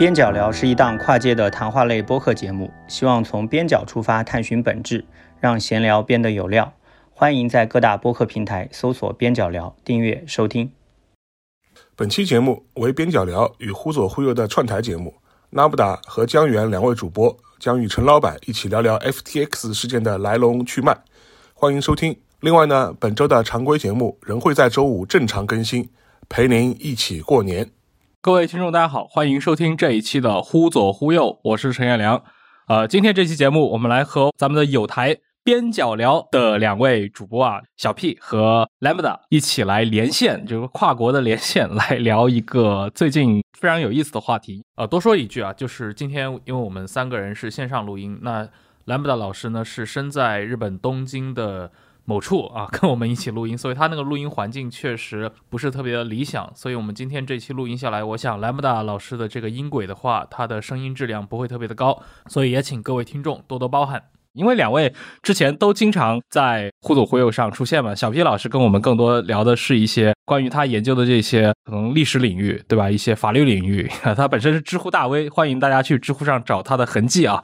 边角聊是一档跨界的谈话类播客节目，希望从边角出发探寻本质，让闲聊变得有料。欢迎在各大播客平台搜索“边角聊”，订阅收听。本期节目为边角聊与忽左忽右的串台节目。拉布达和江源两位主播将与陈老板一起聊聊 FTX 事件的来龙去脉，欢迎收听。另外呢，本周的常规节目仍会在周五正常更新，陪您一起过年。各位听众，大家好，欢迎收听这一期的《忽左忽右》，我是陈彦良。呃，今天这期节目，我们来和咱们的有台边角聊的两位主播啊，小 P 和 Lambda 一起来连线，就是跨国的连线，来聊一个最近非常有意思的话题。呃，多说一句啊，就是今天因为我们三个人是线上录音，那 Lambda 老师呢是身在日本东京的。某处啊，跟我们一起录音，所以他那个录音环境确实不是特别的理想。所以我们今天这期录音下来，我想莱姆达老师的这个音轨的话，他的声音质量不会特别的高，所以也请各位听众多多包涵。因为两位之前都经常在互左互右上出现嘛，小 P 老师跟我们更多聊的是一些关于他研究的这些可能历史领域，对吧？一些法律领域，他本身是知乎大 V，欢迎大家去知乎上找他的痕迹啊。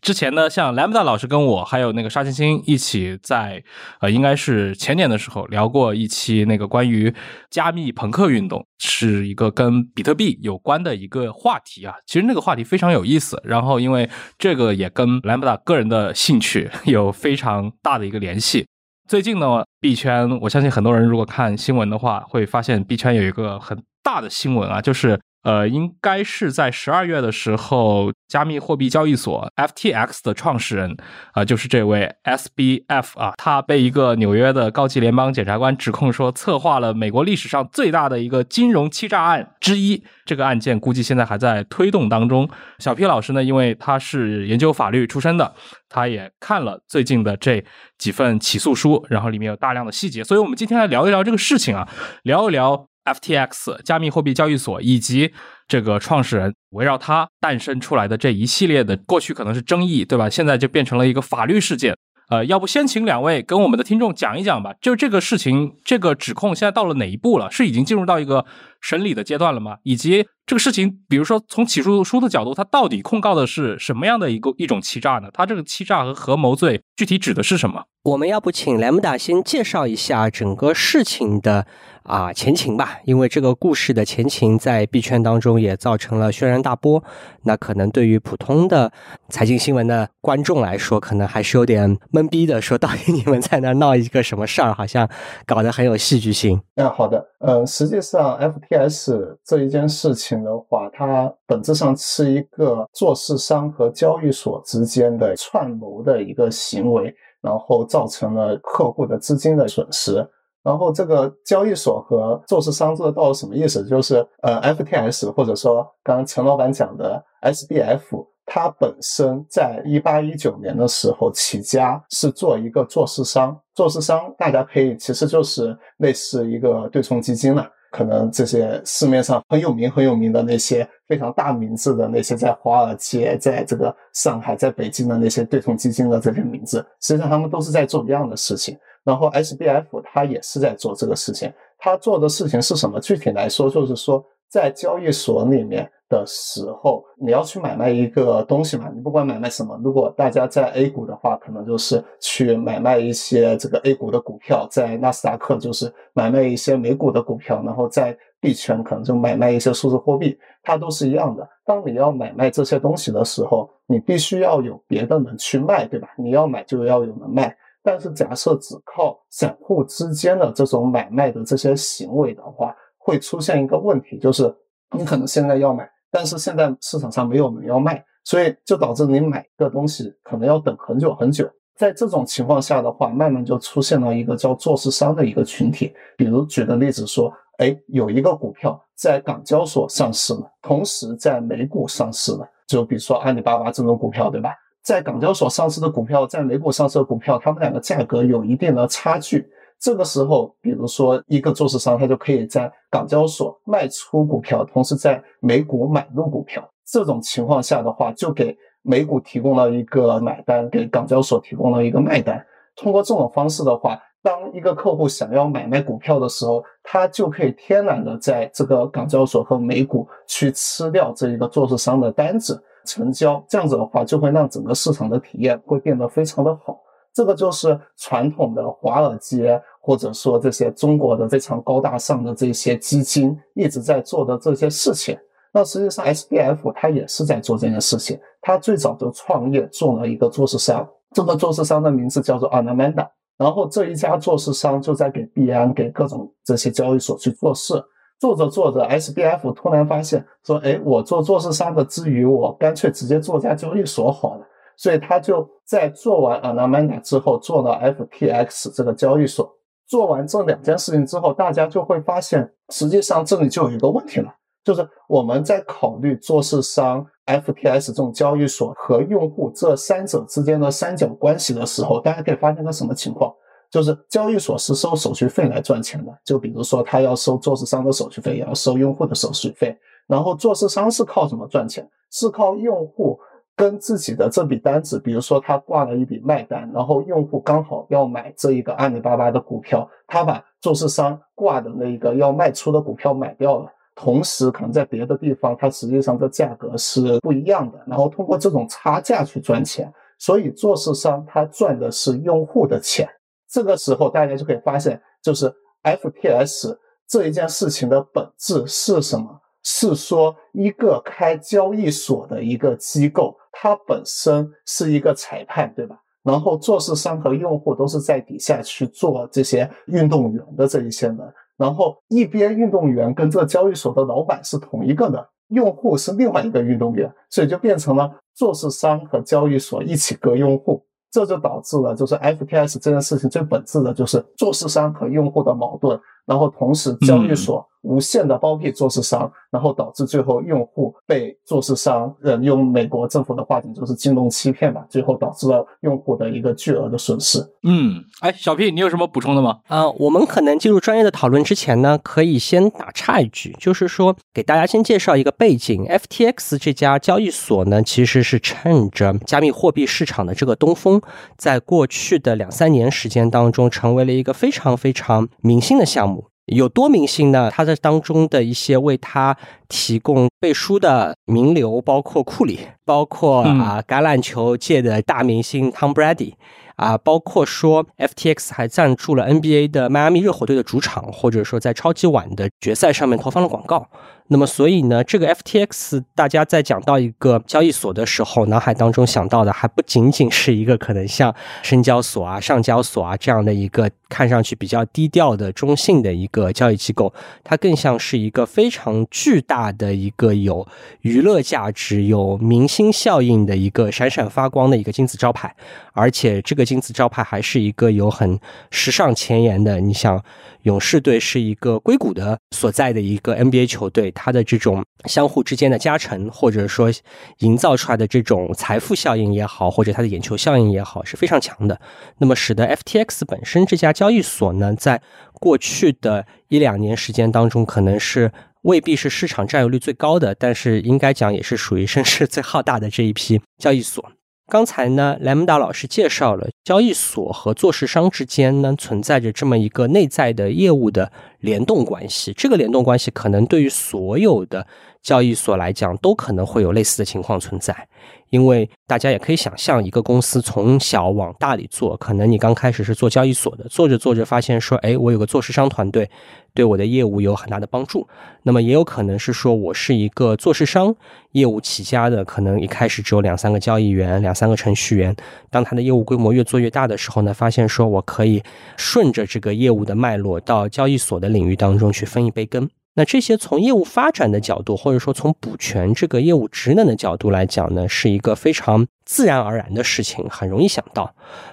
之前呢，像莱姆达老师跟我还有那个沙青青一起在，呃，应该是前年的时候聊过一期那个关于加密朋克运动，是一个跟比特币有关的一个话题啊。其实那个话题非常有意思，然后因为这个也跟莱姆达个人的兴趣 有非常大的一个联系。最近呢，币圈我相信很多人如果看新闻的话，会发现币圈有一个很大的新闻啊，就是。呃，应该是在十二月的时候，加密货币交易所 FTX 的创始人啊，就是这位 SBF 啊，他被一个纽约的高级联邦检察官指控说，策划了美国历史上最大的一个金融欺诈案之一。这个案件估计现在还在推动当中。小 P 老师呢，因为他是研究法律出身的，他也看了最近的这几份起诉书，然后里面有大量的细节，所以我们今天来聊一聊这个事情啊，聊一聊。FTX 加密货币交易所以及这个创始人围绕他诞生出来的这一系列的过去可能是争议，对吧？现在就变成了一个法律事件。呃，要不先请两位跟我们的听众讲一讲吧。就这个事情，这个指控现在到了哪一步了？是已经进入到一个审理的阶段了吗？以及这个事情，比如说从起诉书的角度，它到底控告的是什么样的一个一种欺诈呢？它这个欺诈和合谋罪具体指的是什么？我们要不请莱姆达先介绍一下整个事情的。啊，前情吧，因为这个故事的前情在币圈当中也造成了轩然大波。那可能对于普通的财经新闻的观众来说，可能还是有点懵逼的，说到底你们在那闹一个什么事儿，好像搞得很有戏剧性。那好的，嗯，实际上 FTS 这一件事情的话，它本质上是一个做市商和交易所之间的串谋的一个行为，然后造成了客户的资金的损失。然后这个交易所和做市商这个到底什么意思？就是呃，FTS 或者说刚刚陈老板讲的 SBF，它本身在一八一九年的时候起家是做一个做市商，做市商大家可以其实就是类似一个对冲基金了。可能这些市面上很有名很有名的那些非常大名字的那些在华尔街、在这个上海、在北京的那些对冲基金的这些名字，实际上他们都是在做一样的事情。然后 SBF 它也是在做这个事情，它做的事情是什么？具体来说，就是说在交易所里面的时候，你要去买卖一个东西嘛，你不管买卖什么，如果大家在 A 股的话，可能就是去买卖一些这个 A 股的股票，在纳斯达克就是买卖一些美股的股票，然后在币圈可能就买卖一些数字货币，它都是一样的。当你要买卖这些东西的时候，你必须要有别的人去卖，对吧？你要买就要有人卖。但是，假设只靠散户之间的这种买卖的这些行为的话，会出现一个问题，就是你可能现在要买，但是现在市场上没有人要卖，所以就导致你买个东西可能要等很久很久。在这种情况下的话，慢慢就出现了一个叫做市商的一个群体。比如举个例子说，哎，有一个股票在港交所上市了，同时在美股上市了，就比如说阿里巴巴这种股票，对吧？在港交所上市的股票，在美股上市的股票，它们两个价格有一定的差距。这个时候，比如说一个做市商，他就可以在港交所卖出股票，同时在美股买入股票。这种情况下的话，就给美股提供了一个买单，给港交所提供了一个卖单。通过这种方式的话，当一个客户想要买卖股票的时候，他就可以天然的在这个港交所和美股去吃掉这一个做市商的单子成交，这样子的话就会让整个市场的体验会变得非常的好。这个就是传统的华尔街或者说这些中国的非常高大上的这些基金一直在做的这些事情。那实际上 SBF 它也是在做这件事情，它最早就创业做了一个做市商，这个做市商的名字叫做 Anamanda。然后这一家做市商就在给币安、给各种这些交易所去做事，做着做着，SBF 突然发现说：“哎，我做做市商的之余，我干脆直接做家交易所好了。”所以他就在做完 Anamanda 之后，做了 FTX 这个交易所。做完这两件事情之后，大家就会发现，实际上这里就有一个问题了，就是我们在考虑做市商。FTS 这种交易所和用户这三者之间的三角关系的时候，大家可以发现个什么情况？就是交易所是收手续费来赚钱的，就比如说他要收做市商的手续费，也要收用户的手续费。然后做市商是靠什么赚钱？是靠用户跟自己的这笔单子，比如说他挂了一笔卖单，然后用户刚好要买这一个阿里巴巴的股票，他把做市商挂的那一个要卖出的股票买掉了。同时，可能在别的地方，它实际上的价格是不一样的。然后通过这种差价去赚钱，所以做市商他赚的是用户的钱。这个时候，大家就可以发现，就是 FTS 这一件事情的本质是什么？是说一个开交易所的一个机构，它本身是一个裁判，对吧？然后做市商和用户都是在底下去做这些运动员的这一些人。然后一边运动员跟这个交易所的老板是同一个的，用户是另外一个运动员，所以就变成了做市商和交易所一起割用户，这就导致了就是 FPS 这件事情最本质的就是做事商和用户的矛盾，然后同时交易所。无限的包庇做市商，然后导致最后用户被做市商，人，用美国政府的话讲就是金融欺骗吧，最后导致了用户的一个巨额的损失。嗯，哎，小 P，你有什么补充的吗？啊，我们可能进入专业的讨论之前呢，可以先打岔一句，就是说给大家先介绍一个背景，FTX 这家交易所呢，其实是趁着加密货币市场的这个东风，在过去的两三年时间当中，成为了一个非常非常明星的项目。有多明星呢？他在当中的一些为他提供背书的名流，包括库里，包括啊橄榄球界的大明星 Tom Brady，啊，包括说 FTX 还赞助了 NBA 的迈阿密热火队的主场，或者说在超级碗的决赛上面投放了广告。那么，所以呢，这个 FTX，大家在讲到一个交易所的时候，脑海当中想到的还不仅仅是一个可能像深交所啊、上交所啊这样的一个看上去比较低调的中性的一个交易机构，它更像是一个非常巨大的一个有娱乐价值、有明星效应的一个闪闪发光的一个金字招牌，而且这个金字招牌还是一个有很时尚前沿的。你想，勇士队是一个硅谷的所在的一个 NBA 球队。它的这种相互之间的加成，或者说营造出来的这种财富效应也好，或者它的眼球效应也好，是非常强的。那么，使得 FTX 本身这家交易所呢，在过去的一两年时间当中，可能是未必是市场占有率最高的，但是应该讲也是属于声势最浩大的这一批交易所。刚才呢，莱蒙达老师介绍了交易所和做市商之间呢存在着这么一个内在的业务的联动关系。这个联动关系可能对于所有的交易所来讲都可能会有类似的情况存在。因为大家也可以想象，一个公司从小往大里做，可能你刚开始是做交易所的，做着做着发现说，哎，我有个做市商团队，对我的业务有很大的帮助。那么也有可能是说我是一个做市商业务起家的，可能一开始只有两三个交易员、两三个程序员。当他的业务规模越做越大的时候呢，发现说我可以顺着这个业务的脉络到交易所的领域当中去分一杯羹。那这些从业务发展的角度，或者说从补全这个业务职能的角度来讲呢，是一个非常自然而然的事情，很容易想到。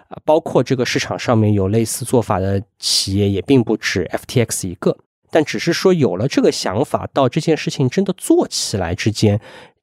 啊，包括这个市场上面有类似做法的企业也并不止 FTX 一个，但只是说有了这个想法，到这件事情真的做起来之间，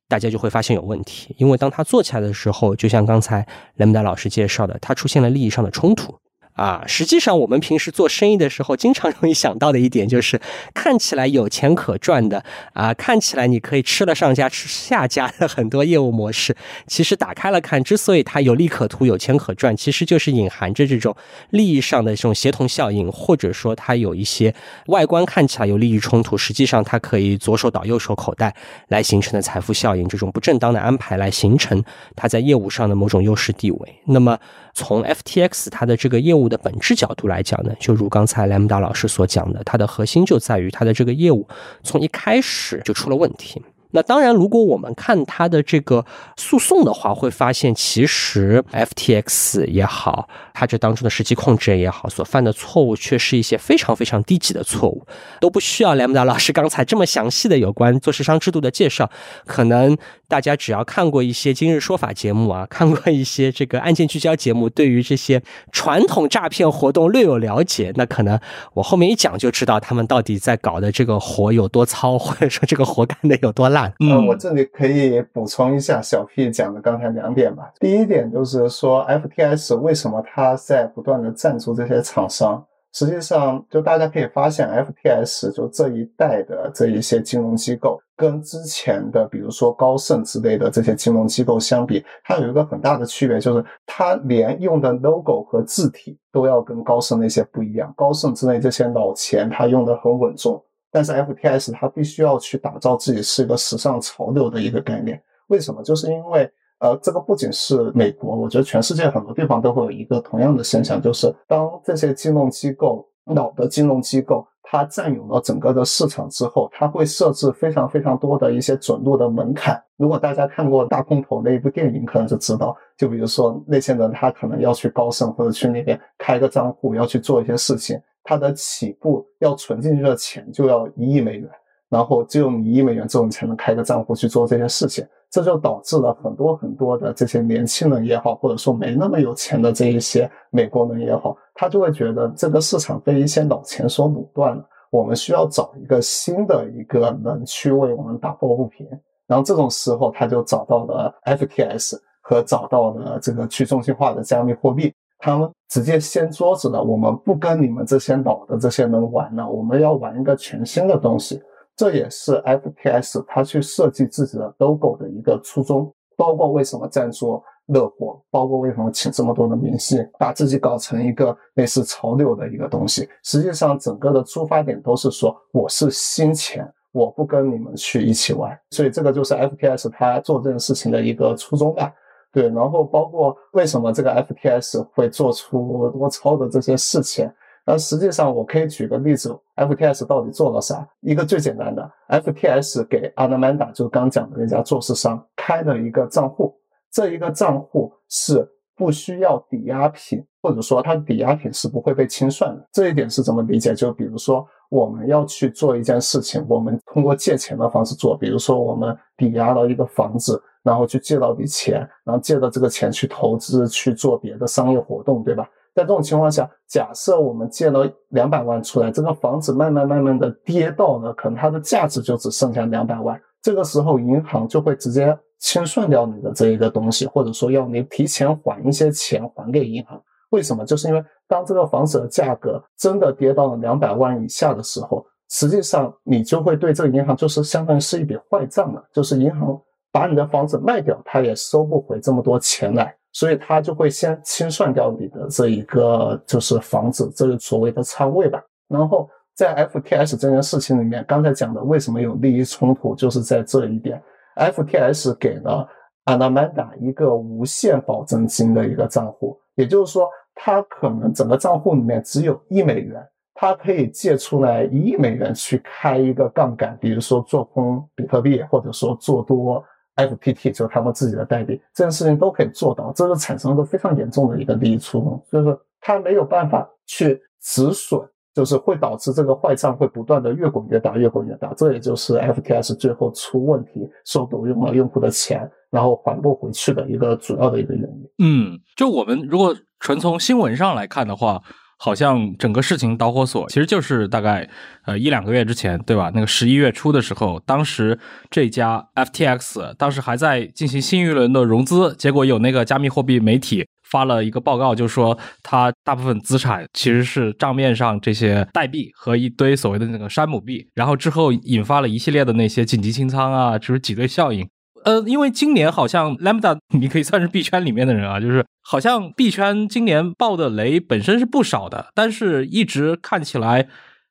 大家就会发现有问题。因为当他做起来的时候，就像刚才雷蒙达老师介绍的，它出现了利益上的冲突。啊，实际上我们平时做生意的时候，经常容易想到的一点就是，看起来有钱可赚的啊，看起来你可以吃了上家吃下家的很多业务模式，其实打开了看，之所以它有利可图、有钱可赚，其实就是隐含着这种利益上的这种协同效应，或者说它有一些外观看起来有利益冲突，实际上它可以左手倒右手口袋来形成的财富效应，这种不正当的安排来形成它在业务上的某种优势地位。那么从 FTX 它的这个业务的本质角度来讲呢，就如刚才莱姆达老师所讲的，它的核心就在于它的这个业务从一开始就出了问题。那当然，如果我们看它的这个诉讼的话，会发现其实 FTX 也好，它这当中的实际控制人也好，所犯的错误却是一些非常非常低级的错误，都不需要莱姆达老师刚才这么详细的有关做市商制度的介绍。可能大家只要看过一些今日说法节目啊，看过一些这个案件聚焦节目，对于这些传统诈骗活动略有了解，那可能我后面一讲就知道他们到底在搞的这个活有多糙，或者说这个活干的有多烂。嗯，我这里可以补充一下小 P 讲的刚才两点吧。第一点就是说，FTS 为什么它在不断的赞助这些厂商？实际上，就大家可以发现，FTS 就这一代的这一些金融机构，跟之前的比如说高盛之类的这些金融机构相比，它有一个很大的区别，就是它连用的 logo 和字体都要跟高盛那些不一样。高盛之类这些老钱，它用的很稳重。但是 F P S 它必须要去打造自己是一个时尚潮流的一个概念，为什么？就是因为呃，这个不仅是美国，我觉得全世界很多地方都会有一个同样的现象，就是当这些金融机构老的金融机构它占有了整个的市场之后，它会设置非常非常多的一些准入的门槛。如果大家看过大空头那一部电影，可能就知道，就比如说那些人他可能要去高盛或者去那边开个账户，要去做一些事情。它的起步要存进去的钱就要一亿美元，然后只有你一亿美元之后，你才能开个账户去做这些事情。这就导致了很多很多的这些年轻人也好，或者说没那么有钱的这一些美国人也好，他就会觉得这个市场被一些老钱所垄断了。我们需要找一个新的一个人去为我们打抱不平。然后这种时候，他就找到了 FTS 和找到了这个去中心化的加密货币。他们直接掀桌子了，我们不跟你们这些老的这些人玩了，我们要玩一个全新的东西。这也是 FPS 它去设计自己的 logo 的一个初衷，包括为什么赞助乐活，包括为什么请这么多的明星，把自己搞成一个类似潮流的一个东西。实际上，整个的出发点都是说，我是新钱，我不跟你们去一起玩。所以，这个就是 FPS 它做这件事情的一个初衷吧。对，然后包括为什么这个 FTS 会做出多超的这些事情，那实际上我可以举个例子，FTS 到底做了啥？一个最简单的，FTS 给 Anamanda 就刚讲的那家做市商开了一个账户，这一个账户是不需要抵押品，或者说它抵押品是不会被清算的。这一点是怎么理解？就比如说我们要去做一件事情，我们通过借钱的方式做，比如说我们抵押了一个房子。然后去借到笔钱，然后借到这个钱去投资去做别的商业活动，对吧？在这种情况下，假设我们借了两百万出来，这个房子慢慢慢慢的跌到了，可能它的价值就只剩下两百万。这个时候，银行就会直接清算掉你的这一个东西，或者说要你提前还一些钱还给银行。为什么？就是因为当这个房子的价格真的跌到了两百万以下的时候，实际上你就会对这个银行就是相当于是一笔坏账了，就是银行。把你的房子卖掉，他也收不回这么多钱来，所以他就会先清算掉你的这一个就是房子，这个所谓的仓位吧。然后在 FTS 这件事情里面，刚才讲的为什么有利益冲突，就是在这一点。FTS 给了 Anamanda 一个无限保证金的一个账户，也就是说，他可能整个账户里面只有一美元，他可以借出来一亿美元去开一个杠杆，比如说做空比特币，或者说做多。FPT 就是他们自己的代币，这件事情都可以做到，这是产生了非常严重的一个利益触动，就是他没有办法去止损，就是会导致这个坏账会不断的越滚越大，越滚越大，这也就是 FTS 最后出问题，收走用了用户的钱，然后还不回去的一个主要的一个原因。嗯，就我们如果纯从新闻上来看的话。好像整个事情导火索其实就是大概呃一两个月之前，对吧？那个十一月初的时候，当时这家 FTX 当时还在进行新一轮的融资，结果有那个加密货币媒体发了一个报告，就说它大部分资产其实是账面上这些代币和一堆所谓的那个山姆币，然后之后引发了一系列的那些紧急清仓啊，就是挤兑效应。呃，因为今年好像 Lambda 你可以算是币圈里面的人啊，就是好像币圈今年爆的雷本身是不少的，但是一直看起来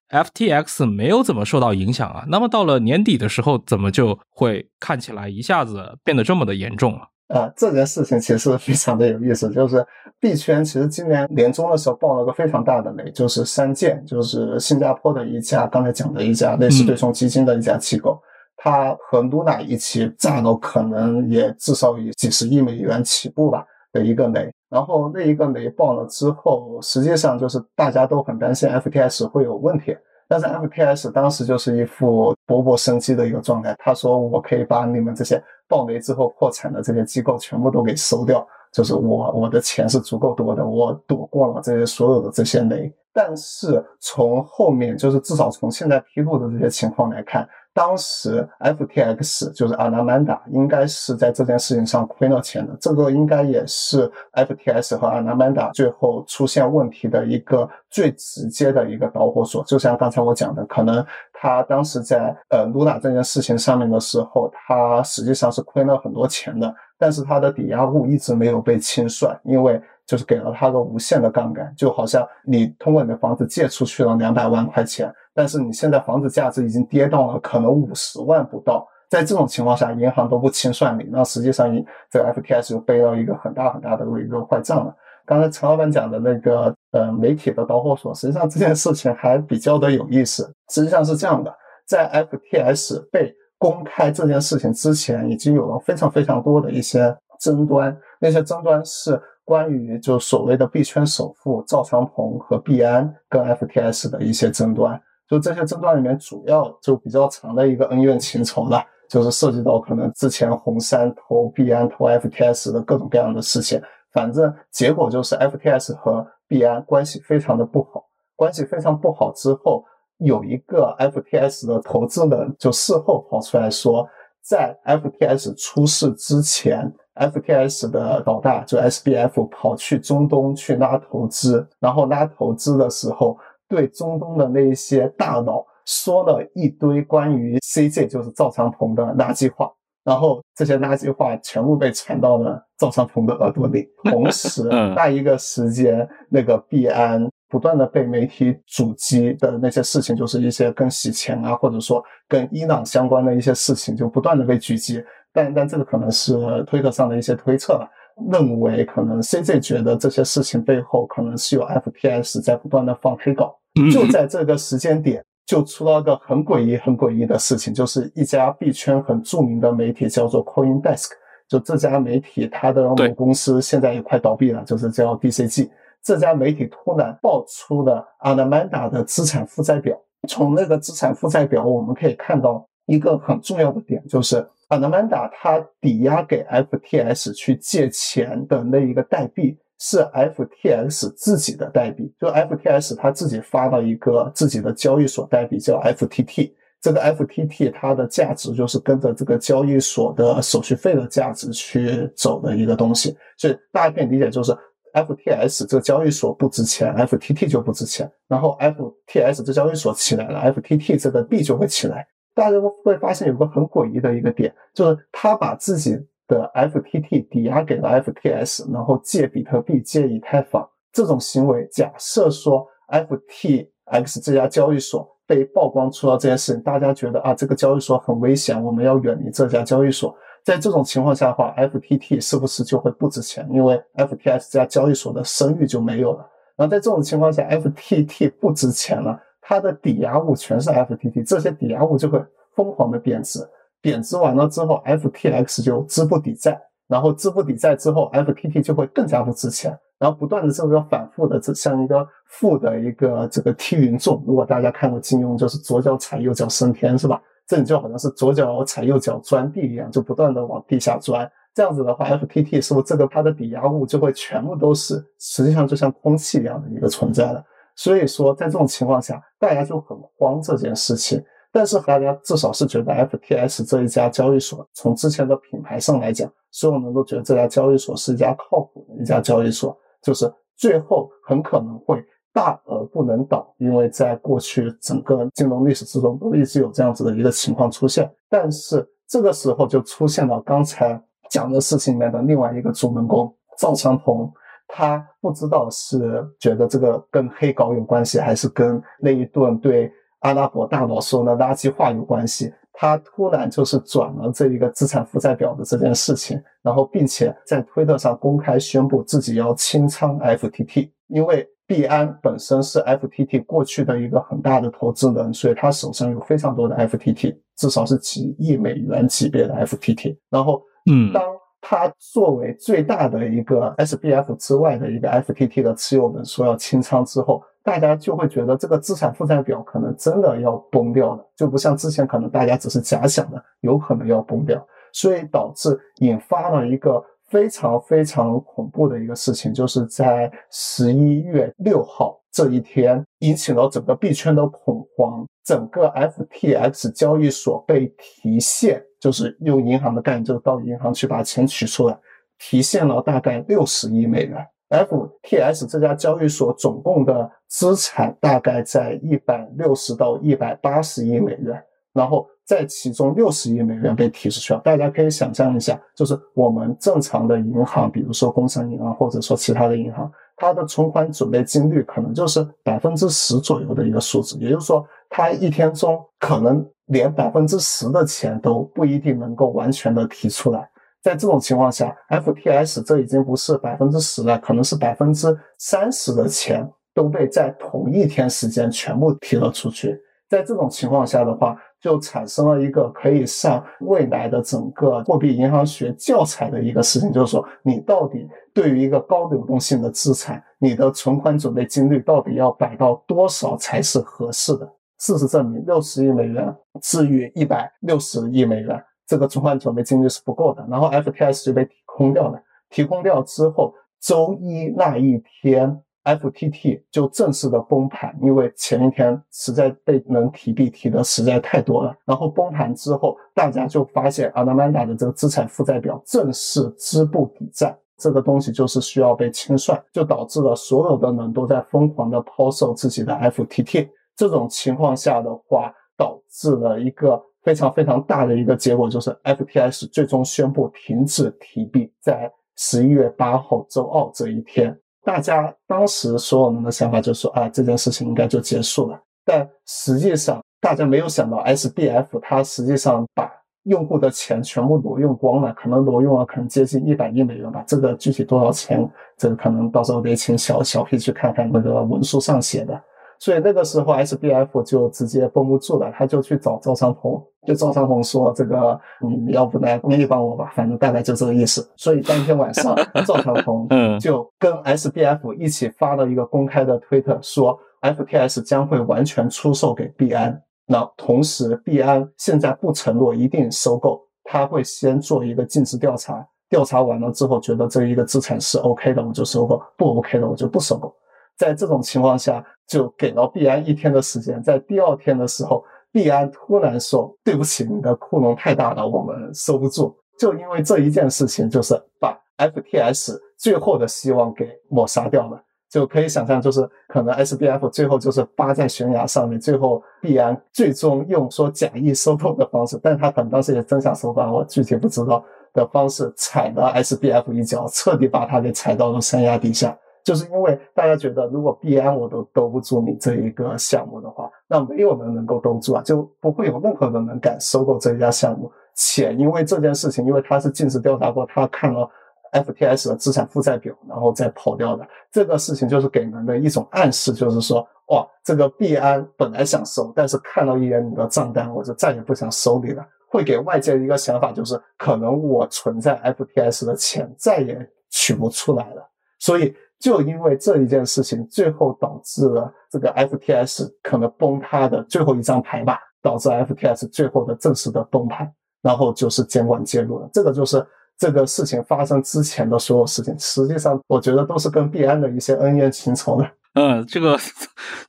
FTX 没有怎么受到影响啊。那么到了年底的时候，怎么就会看起来一下子变得这么的严重了？啊，这件事情其实非常的有意思，就是币圈其实今年年中的时候爆了个非常大的雷，就是三箭，就是新加坡的一家刚才讲的一家类似对冲基金的一家机构。它和 Luna 一起炸了，可能也至少以几十亿美元起步吧的一个雷。然后那一个雷爆了之后，实际上就是大家都很担心 FTS 会有问题。但是 FPS 当时就是一副勃勃生机的一个状态，他说我可以把你们这些爆雷之后破产的这些机构全部都给收掉，就是我我的钱是足够多的，我躲过了这些所有的这些雷。但是从后面，就是至少从现在披露的这些情况来看。当时 FTX 就是阿拉曼达，应该是在这件事情上亏了钱的。这个应该也是 FTX 和阿拉曼达最后出现问题的一个最直接的一个导火索。就像刚才我讲的，可能他当时在呃 Luna 这件事情上面的时候，他实际上是亏了很多钱的，但是他的抵押物一直没有被清算，因为。就是给了他个无限的杠杆，就好像你通过你的房子借出去了两百万块钱，但是你现在房子价值已经跌到了可能五十万不到，在这种情况下，银行都不清算你，那实际上你这个 FTS 就背了一个很大很大的一个坏账了。刚才陈老板讲的那个呃媒体的导火索，实际上这件事情还比较的有意思。实际上是这样的，在 FTS 被公开这件事情之前，已经有了非常非常多的一些争端，那些争端是。关于就所谓的币圈首富赵长鹏和币安跟 FTS 的一些争端，就这些争端里面主要就比较长的一个恩怨情仇了，就是涉及到可能之前红杉投币安投 FTS 的各种各样的事情。反正结果就是 FTS 和币安关系非常的不好，关系非常不好之后，有一个 FTS 的投资人就事后跑出来说，在 FTS 出事之前。FTS 的老大就 SBF 跑去中东去拉投资，然后拉投资的时候，对中东的那一些大佬说了一堆关于 CJ 就是赵长鹏的垃圾话，然后这些垃圾话全部被传到了赵长鹏的耳朵里。同时，那一个时间，那个币安不断的被媒体阻击的那些事情，就是一些跟洗钱啊，或者说跟伊朗相关的一些事情，就不断的被狙击。但但这个可能是推特上的一些推测吧，认为可能 CJ 觉得这些事情背后可能是有 FTS 在不断的放黑稿，就在这个时间点就出了个很诡异、很诡异的事情，就是一家币圈很著名的媒体叫做 CoinDesk，就这家媒体它的母公司现在也快倒闭了，就是叫 DCG，这家媒体突然爆出了 Anamanda 的资产负债表，从那个资产负债表我们可以看到一个很重要的点，就是。a n a m a n d a 它抵押给 FTS 去借钱的那一个代币是 FTS 自己的代币，就 FTS 它自己发了一个自己的交易所代币叫 FTT，这个 FTT 它的价值就是跟着这个交易所的手续费的价值去走的一个东西，所以大家可以理解就是 FTS 这个交易所不值钱，FTT 就不值钱，然后 FTS 这交易所起来了，FTT 这个币就会起来。大家会发现有个很诡异的一个点，就是他把自己的 FTT 抵押给了 FTS，然后借比特币、借以太坊这种行为。假设说 FTX 这家交易所被曝光出了这件事情，大家觉得啊，这个交易所很危险，我们要远离这家交易所。在这种情况下的话，FTT 是不是就会不值钱？因为 FTS 这家交易所的声誉就没有了。然后在这种情况下，FTT 不值钱了。它的抵押物全是 FTT，这些抵押物就会疯狂的贬值，贬值完了之后，FTX 就资不抵债，然后资不抵债之后，FTT 就会更加不值钱，然后不断的这个反复的，这像一个负的一个这个踢云重。如果大家看过金庸，就是左脚踩右脚升天，是吧？这你就好像是左脚踩右脚钻地一样，就不断的往地下钻。这样子的话，FTT 是不是这个它的抵押物就会全部都是实际上就像空气一样的一个存在了？所以说在这种情况下，大家就很慌这件事情。但是大家至少是觉得 FTS 这一家交易所，从之前的品牌上来讲，所有人都觉得这家交易所是一家靠谱的一家交易所，就是最后很可能会大而不能倒，因为在过去整个金融历史之中都一直有这样子的一个情况出现。但是这个时候就出现了刚才讲的事情里面的另外一个主人公赵长鹏，他不知道是觉得这个跟黑稿有关系，还是跟那一顿对。阿拉伯大佬说的垃圾话有关系，他突然就是转了这一个资产负债表的这件事情，然后并且在推特上公开宣布自己要清仓 FTT，因为币安本身是 FTT 过去的一个很大的投资人，所以他手上有非常多的 FTT，至少是几亿美元级别的 FTT。然后，嗯，当他作为最大的一个 SBF 之外的一个 FTT 的持有人说要清仓之后。大家就会觉得这个资产负债表可能真的要崩掉了，就不像之前可能大家只是假想的，有可能要崩掉，所以导致引发了一个非常非常恐怖的一个事情，就是在十一月六号这一天，引起了整个币圈的恐慌，整个 FTX 交易所被提现，就是用银行的概念，就到银行去把钱取出来，提现了大概六十亿美元。FTS 这家交易所总共的资产大概在一百六十到一百八十亿美元，然后在其中六十亿美元被提出去了。大家可以想象一下，就是我们正常的银行，比如说工商银行或者说其他的银行，它的存款准备金率可能就是百分之十左右的一个数字，也就是说，它一天中可能连百分之十的钱都不一定能够完全的提出来。在这种情况下，FTS 这已经不是百分之十了，可能是百分之三十的钱都被在同一天时间全部提了出去。在这种情况下的话，就产生了一个可以上未来的整个货币银行学教材的一个事情，就是说，你到底对于一个高流动性的资产，你的存款准备金率到底要摆到多少才是合适的？事实证明，六十亿美元至于一百六十亿美元。这个存款准备金率是不够的，然后 FTS 就被提空掉了。提空掉之后，周一那一天，FTT 就正式的崩盘，因为前一天实在被能提币提的实在太多了。然后崩盘之后，大家就发现 Alameda 的这个资产负债表正式资不抵债，这个东西就是需要被清算，就导致了所有的人都在疯狂的抛售自己的 FTT。这种情况下的话，导致了一个。非常非常大的一个结果就是 FTS 最终宣布停止提币，在十一月八号周二这一天，大家当时所有人的想法就是说啊，这件事情应该就结束了。但实际上，大家没有想到 SBF 它实际上把用户的钱全部挪用光了，可能挪用了可能接近一百亿美元吧。这个具体多少钱，这个可能到时候得请小小 P 去看看那个文书上写的。所以那个时候，SBF 就直接绷不住了，他就去找赵长鹏，就赵长鹏说：“这个你要不来帮一帮我吧，反正大概就这个意思。”所以当天晚上，赵长鹏就跟 SBF 一起发了一个公开的推特，说 FTS 将会完全出售给币安。那同时，币安现在不承诺一定收购，他会先做一个尽职调查，调查完了之后，觉得这一个资产是 OK 的，我就收购；不 OK 的，我就不收购。在这种情况下，就给了币安一天的时间。在第二天的时候，币安突然说：“对不起，你的窟窿太大了，我们收不住。”就因为这一件事情，就是把 FTS 最后的希望给抹杀掉了。就可以想象，就是可能 SBF 最后就是扒在悬崖上面，最后币安最终用说假意收购的方式，但他可能当时也真想收购，我具体不知道的方式踩了 SBF 一脚，彻底把他给踩到了山崖底下。就是因为大家觉得，如果币安我都兜不住你这一个项目的话，那没有人能够兜住啊，就不会有任何人能敢收购这一家项目。且因为这件事情，因为他是尽职调查过，他看了 FTS 的资产负债表，然后再跑掉的。这个事情就是给人的一种暗示，就是说，哇，这个币安本来想收，但是看到一眼你的账单，我就再也不想收你了。会给外界一个想法，就是可能我存在 FTS 的钱再也取不出来了，所以。就因为这一件事情，最后导致了这个 FTS 可能崩塌的最后一张牌吧，导致 FTS 最后的正式的崩盘，然后就是监管介入了。这个就是这个事情发生之前的所有事情，实际上我觉得都是跟币安的一些恩怨情仇的。嗯，这个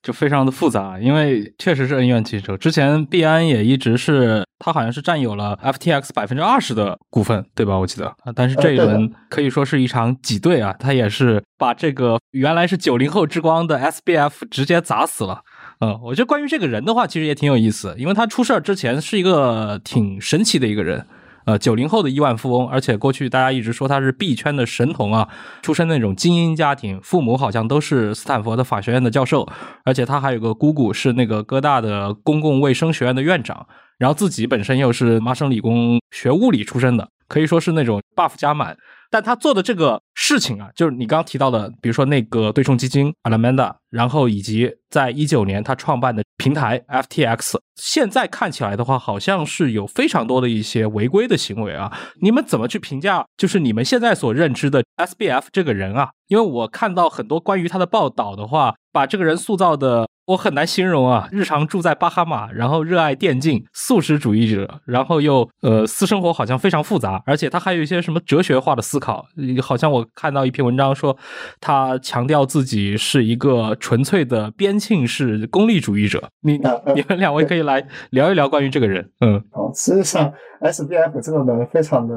就非常的复杂，因为确实是恩怨情仇。之前币安也一直是，他好像是占有了 FTX 百分之二十的股份，对吧？我记得。但是这一轮可以说是一场挤兑啊，他也是把这个原来是九零后之光的 SBF 直接砸死了。嗯，我觉得关于这个人的话，其实也挺有意思，因为他出事儿之前是一个挺神奇的一个人。呃，九零后的亿万富翁，而且过去大家一直说他是币圈的神童啊，出身那种精英家庭，父母好像都是斯坦福的法学院的教授，而且他还有个姑姑是那个哥大的公共卫生学院的院长，然后自己本身又是麻省理工学物理出身的，可以说是那种 buff 加满。但他做的这个事情啊，就是你刚刚提到的，比如说那个对冲基金 Alameda，然后以及在一九年他创办的平台 FTX，现在看起来的话，好像是有非常多的一些违规的行为啊。你们怎么去评价？就是你们现在所认知的 SBF 这个人啊？因为我看到很多关于他的报道的话，把这个人塑造的。我很难形容啊，日常住在巴哈马，然后热爱电竞，素食主义者，然后又呃私生活好像非常复杂，而且他还有一些什么哲学化的思考，好像我看到一篇文章说他强调自己是一个纯粹的边沁式功利主义者。你你们两位可以来聊一聊关于这个人。嗯，好，实际上 S B F 这个人非常的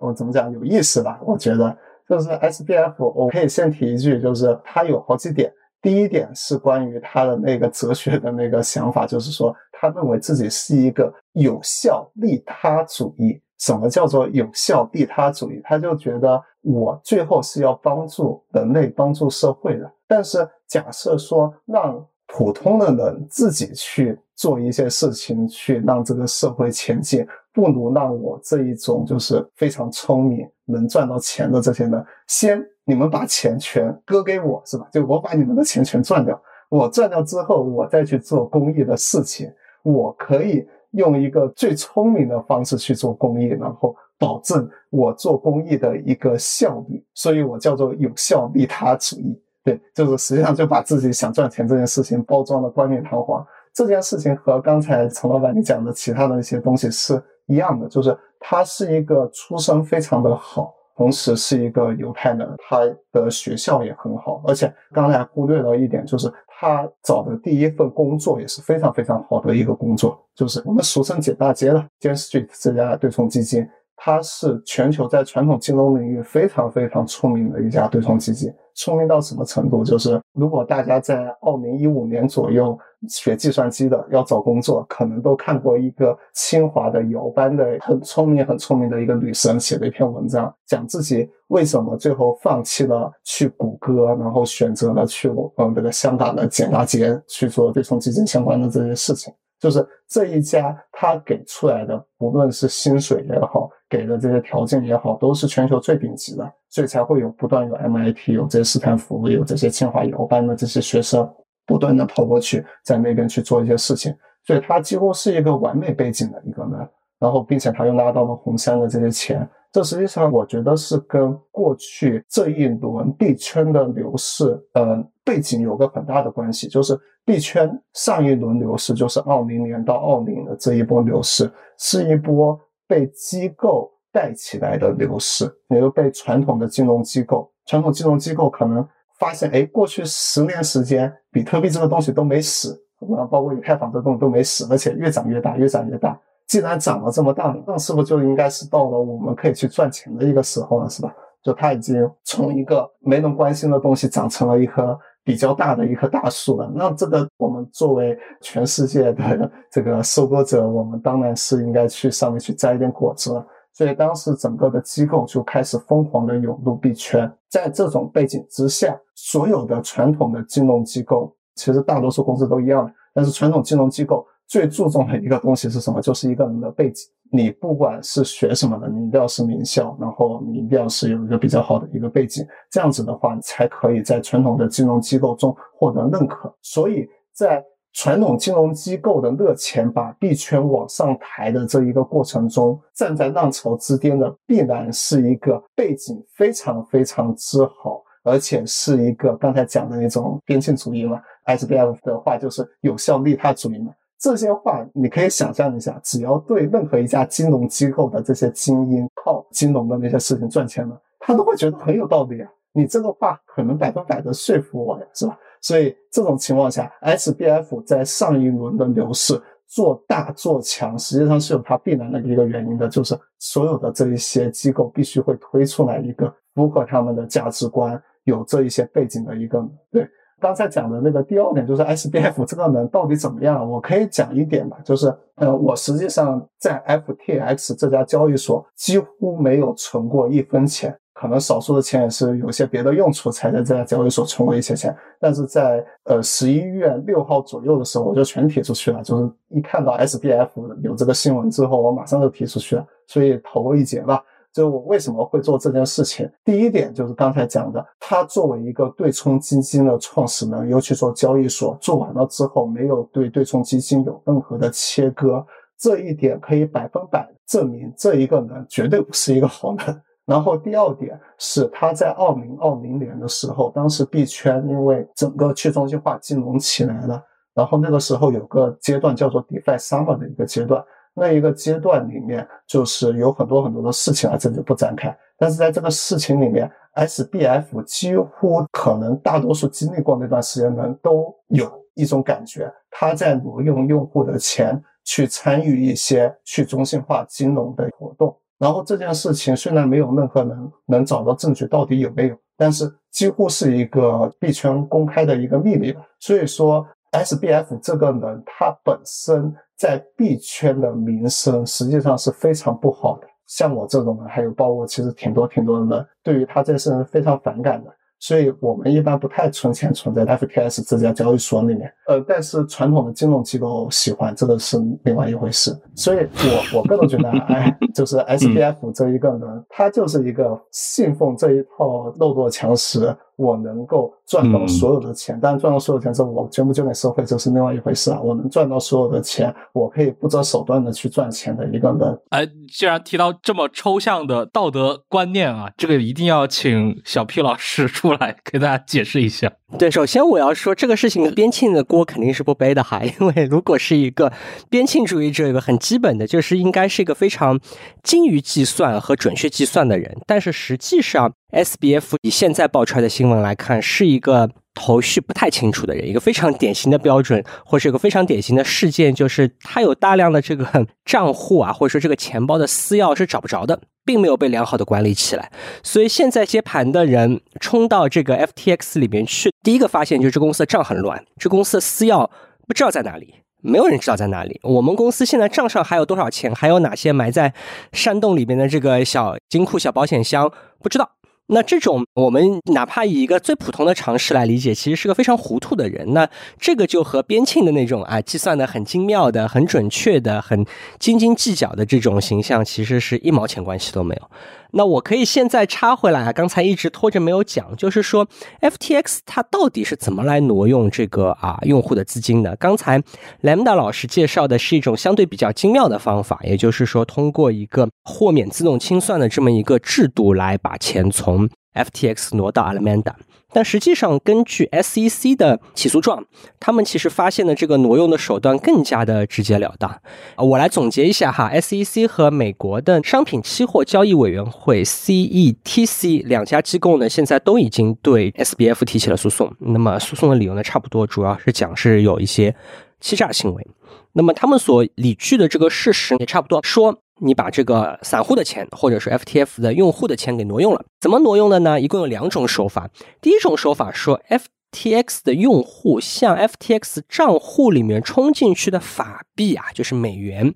我怎么讲有意思吧？我觉得就是 S B F，我可以先提一句，就是他有好几点。第一点是关于他的那个哲学的那个想法，就是说他认为自己是一个有效利他主义。什么叫做有效利他主义？他就觉得我最后是要帮助人类、帮助社会的。但是假设说让普通的人自己去做一些事情，去让这个社会前进，不如让我这一种就是非常聪明、能赚到钱的这些人先。你们把钱全割给我是吧？就我把你们的钱全赚掉，我赚掉之后，我再去做公益的事情。我可以用一个最聪明的方式去做公益，然后保证我做公益的一个效率。所以我叫做有效利他主义。对，就是实际上就把自己想赚钱这件事情包装的冠冕堂皇。这件事情和刚才陈老板你讲的其他的一些东西是一样的，就是他是一个出身非常的好。同时是一个犹太人，他的学校也很好，而且刚才忽略了一点，就是他找的第一份工作也是非常非常好的一个工作，就是我们俗称“捡大街”的 j a n Street 这家对冲基金。它是全球在传统金融领域非常非常出名的一家对冲基金，出名到什么程度？就是如果大家在二零一五年左右学计算机的要找工作，可能都看过一个清华的姚班的很聪明很聪明的一个女生写的一篇文章，讲自己为什么最后放弃了去谷歌，然后选择了去嗯这个香港的简大街去做对冲基金相关的这些事情。就是这一家，他给出来的，无论是薪水也好，给的这些条件也好，都是全球最顶级的，所以才会有不断有 MIT、有这些斯坦福、有这些清华、姚班的这些学生不断的跑过去，在那边去做一些事情，所以他几乎是一个完美背景的一个人，然后并且他又拉到了红杉的这些钱。这实际上，我觉得是跟过去这一轮币圈的流逝，嗯，背景有个很大的关系。就是币圈上一轮牛市，就是二零年到二零的这一波牛市，是一波被机构带起来的牛市，也就被传统的金融机构，传统金融机构可能发现，哎，过去十年时间，比特币这个东西都没死，啊，包括以太坊这东西都没死，而且越涨越大，越涨越大。既然涨了这么大，那是不是就应该是到了我们可以去赚钱的一个时候了，是吧？就它已经从一个没人关心的东西，长成了一棵比较大的一棵大树了。那这个我们作为全世界的 这个收割者，我们当然是应该去上面去摘一点果子了。所以当时整个的机构就开始疯狂的涌入币圈。在这种背景之下，所有的传统的金融机构，其实大多数公司都一样的，但是传统金融机构。最注重的一个东西是什么？就是一个人的背景。你不管是学什么的，你一定要是名校，然后你一定要是有一个比较好的一个背景。这样子的话，你才可以在传统的金融机构中获得认可。所以在传统金融机构的热钱把币圈往上抬的这一个过程中，站在浪潮之巅的必然是一个背景非常非常之好，而且是一个刚才讲的那种边沁主义嘛。SBF 的话就是有效利他主义嘛。这些话你可以想象一下，只要对任何一家金融机构的这些精英靠金融的那些事情赚钱了，他都会觉得很有道理啊。你这个话可能百分百的说服我呀，是吧？所以这种情况下，SBF 在上一轮的牛市做大做强，实际上是有它必然的一个原因的，就是所有的这一些机构必须会推出来一个符合他们的价值观、有这一些背景的一个对。刚才讲的那个第二点就是 SBF 这个人到底怎么样？我可以讲一点吧，就是，呃，我实际上在 FTX 这家交易所几乎没有存过一分钱，可能少数的钱也是有些别的用处才在这家交易所存过一些钱，但是在呃十一月六号左右的时候，我就全提出去了，就是一看到 SBF 有这个新闻之后，我马上就提出去了，所以头过一节吧。就我为什么会做这件事情？第一点就是刚才讲的，他作为一个对冲基金的创始人，尤其做交易所做完了之后，没有对对冲基金有任何的切割，这一点可以百分百证明这一个人绝对不是一个好人。然后第二点是他在二零二零年的时候，当时币圈因为整个去中心化金融起来了，然后那个时候有个阶段叫做 DeFi Summer 的一个阶段。那一个阶段里面，就是有很多很多的事情啊，这就不展开。但是在这个事情里面，SBF 几乎可能大多数经历过那段时间的人都有一种感觉，他在挪用用户的钱去参与一些去中心化金融的活动。然后这件事情虽然没有任何人能找到证据到底有没有，但是几乎是一个币圈公开的一个秘密了。所以说，SBF 这个人他本身。在币圈的名声实际上是非常不好的，像我这种人，还有包括其实挺多挺多的人，对于他这些人非常反感的。所以我们一般不太存钱存在 FTS 这家交易所里面，呃，但是传统的金融机构喜欢，这个是另外一回事。所以我我个人觉得，哎，就是 SBF 这一个人，他就是一个信奉这一套漏洞强食，我能够赚到所有的钱，但赚到所有钱之后，我捐不捐给社会，这是另外一回事啊。我能赚到所有的钱，我可以不择手段的去赚钱的一个人。哎，既然提到这么抽象的道德观念啊，这个一定要请小 P 老师出来给大家解释一下。对，首先我要说这个事情，边沁的锅肯定是不背的哈，因为如果是一个边沁主义者，一个很基本的就是应该是一个非常精于计算和准确计算的人，但是实际上。SBF 以现在爆出来的新闻来看，是一个头绪不太清楚的人。一个非常典型的标准，或是一个非常典型的事件，就是他有大量的这个账户啊，或者说这个钱包的私钥是找不着的，并没有被良好的管理起来。所以现在接盘的人冲到这个 FTX 里面去，第一个发现就是这公司的账很乱，这公司的私钥不知道在哪里，没有人知道在哪里。我们公司现在账上还有多少钱，还有哪些埋在山洞里面的这个小金库、小保险箱，不知道。那这种我们哪怕以一个最普通的常识来理解，其实是个非常糊涂的人。那这个就和边沁的那种啊计算的很精妙的、很准确的、很斤斤计较的这种形象，其实是一毛钱关系都没有。那我可以现在插回来啊，刚才一直拖着没有讲，就是说 FTX 它到底是怎么来挪用这个啊用户的资金的？刚才 Lambda 老师介绍的是一种相对比较精妙的方法，也就是说通过一个豁免自动清算的这么一个制度来把钱从 FTX 挪到 Alameda。但实际上，根据 SEC 的起诉状，他们其实发现的这个挪用的手段更加的直截了当。我来总结一下哈，SEC 和美国的商品期货交易委员会 CETC 两家机构呢，现在都已经对 SBF 提起了诉讼。那么诉讼的理由呢，差不多主要是讲是有一些欺诈行为。那么他们所理据的这个事实也差不多说。你把这个散户的钱，或者是 FTF 的用户的钱给挪用了，怎么挪用的呢？一共有两种手法。第一种手法说，FTX 的用户向 FTX 账户里面充进去的法币啊，就是美元，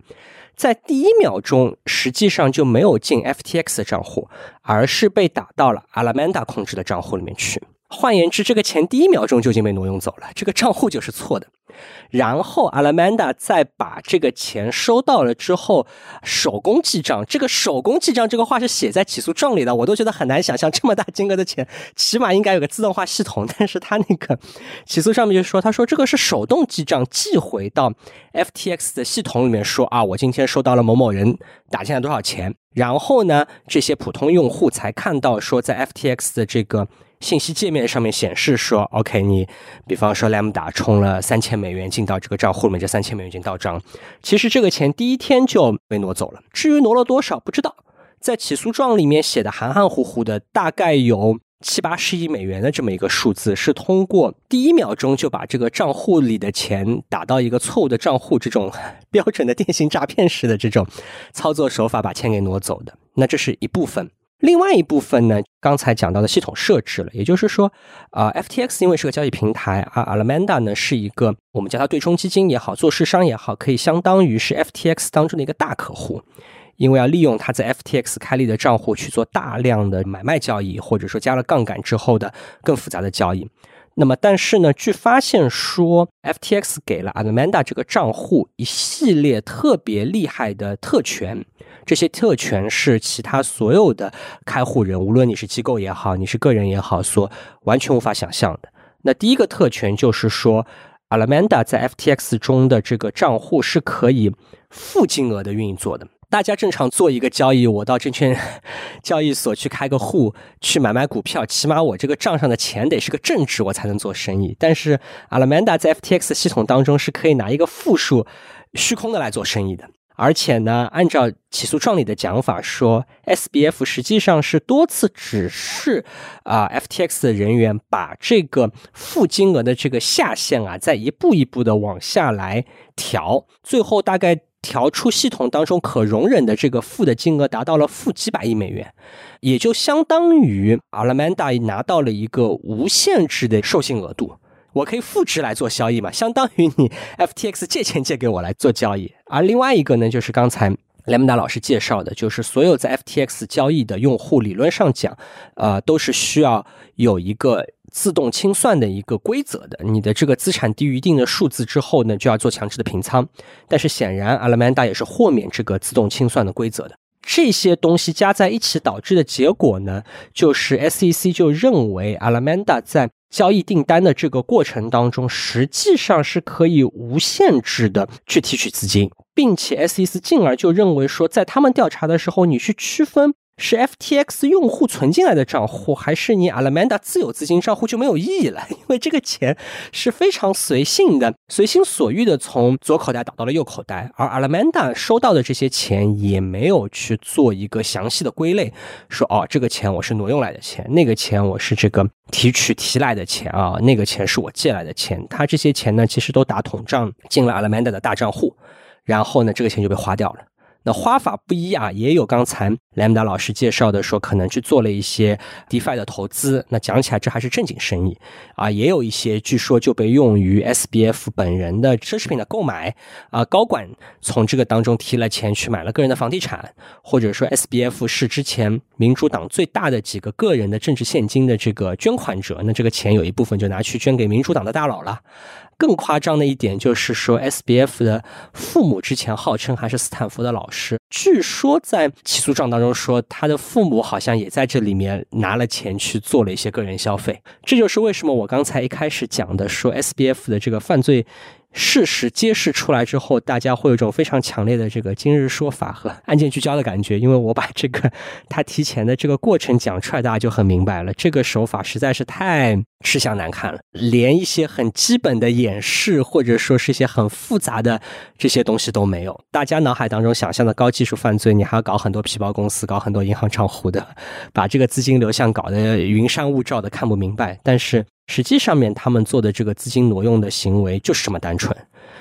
在第一秒钟实际上就没有进 FTX 的账户，而是被打到了 Alameda 控制的账户里面去。换言之，这个钱第一秒钟就已经被挪用走了，这个账户就是错的。然后阿拉曼达再把这个钱收到了之后，手工记账。这个手工记账这个话是写在起诉状里的，我都觉得很难想象这么大金额的钱，起码应该有个自动化系统。但是他那个 起诉上面就说，他说这个是手动记账，寄回到 FTX 的系统里面说啊，我今天收到了某某人打进来多少钱。然后呢，这些普通用户才看到说，在 FTX 的这个信息界面上面显示说，OK，你比方说 Lambda 充了三千美元进到这个账户里面，这三千美元已经到账。其实这个钱第一天就被挪走了，至于挪了多少不知道，在起诉状里面写的含含糊糊的，大概有。七八十亿美元的这么一个数字，是通过第一秒钟就把这个账户里的钱打到一个错误的账户，这种标准的电信诈骗式的这种操作手法把钱给挪走的。那这是一部分，另外一部分呢，刚才讲到的系统设置了，也就是说，啊，FTX 因为是个交易平台，啊 Alameda 呢是一个我们叫它对冲基金也好，做市商也好，可以相当于是 FTX 当中的一个大客户。因为要利用它在 FTX 开立的账户去做大量的买卖交易，或者说加了杠杆之后的更复杂的交易。那么，但是呢，据发现说，FTX 给了 Alameda 这个账户一系列特别厉害的特权，这些特权是其他所有的开户人，无论你是机构也好，你是个人也好，所完全无法想象的。那第一个特权就是说，Alameda 在 FTX 中的这个账户是可以负金额的运作的。大家正常做一个交易，我到证券交易所去开个户，去买买股票，起码我这个账上的钱得是个正值，我才能做生意。但是 Alameda 在 FTX 系统当中是可以拿一个负数、虚空的来做生意的。而且呢，按照起诉状里的讲法说，SBF 实际上是多次指示啊 FTX 的人员把这个负金额的这个下限啊，再一步一步的往下来调，最后大概。调出系统当中可容忍的这个负的金额达到了负几百亿美元，也就相当于 Alameda 拿到了一个无限制的授信额度，我可以复制来做交易嘛，相当于你 FTX 借钱借给我来做交易。而另外一个呢，就是刚才雷蒙达老师介绍的，就是所有在 FTX 交易的用户，理论上讲，呃，都是需要有一个。自动清算的一个规则的，你的这个资产低于一定的数字之后呢，就要做强制的平仓。但是显然，Alameda 也是豁免这个自动清算的规则的。这些东西加在一起导致的结果呢，就是 SEC 就认为 Alameda 在交易订单的这个过程当中，实际上是可以无限制的去提取资金，并且 SEC 进而就认为说，在他们调查的时候，你去区分。是 FTX 用户存进来的账户，还是你 Alameda 自有资金账户就没有意义了？因为这个钱是非常随性的、随心所欲的从左口袋倒到了右口袋，而 Alameda 收到的这些钱也没有去做一个详细的归类，说哦，这个钱我是挪用来的钱，那个钱我是这个提取提来的钱啊，那个钱是我借来的钱。他这些钱呢，其实都打统账进了 Alameda 的大账户，然后呢，这个钱就被花掉了。那花法不一啊，也有刚才莱姆达老师介绍的，说可能去做了一些 DeFi 的投资。那讲起来，这还是正经生意啊。也有一些据说就被用于 SBF 本人的奢侈品的购买啊。高管从这个当中提了钱去买了个人的房地产，或者说 SBF 是之前民主党最大的几个个人的政治现金的这个捐款者，那这个钱有一部分就拿去捐给民主党的大佬了。更夸张的一点就是说，SBF 的父母之前号称还是斯坦福的老师，据说在起诉状当中说，他的父母好像也在这里面拿了钱去做了一些个人消费。这就是为什么我刚才一开始讲的说，SBF 的这个犯罪。事实揭示出来之后，大家会有一种非常强烈的这个今日说法和案件聚焦的感觉，因为我把这个他提前的这个过程讲出来，大家就很明白了。这个手法实在是太吃相难看了，连一些很基本的演示或者说是一些很复杂的这些东西都没有。大家脑海当中想象的高技术犯罪，你还要搞很多皮包公司，搞很多银行账户的，把这个资金流向搞得云山雾罩的，看不明白。但是。实际上面，他们做的这个资金挪用的行为就是这么单纯，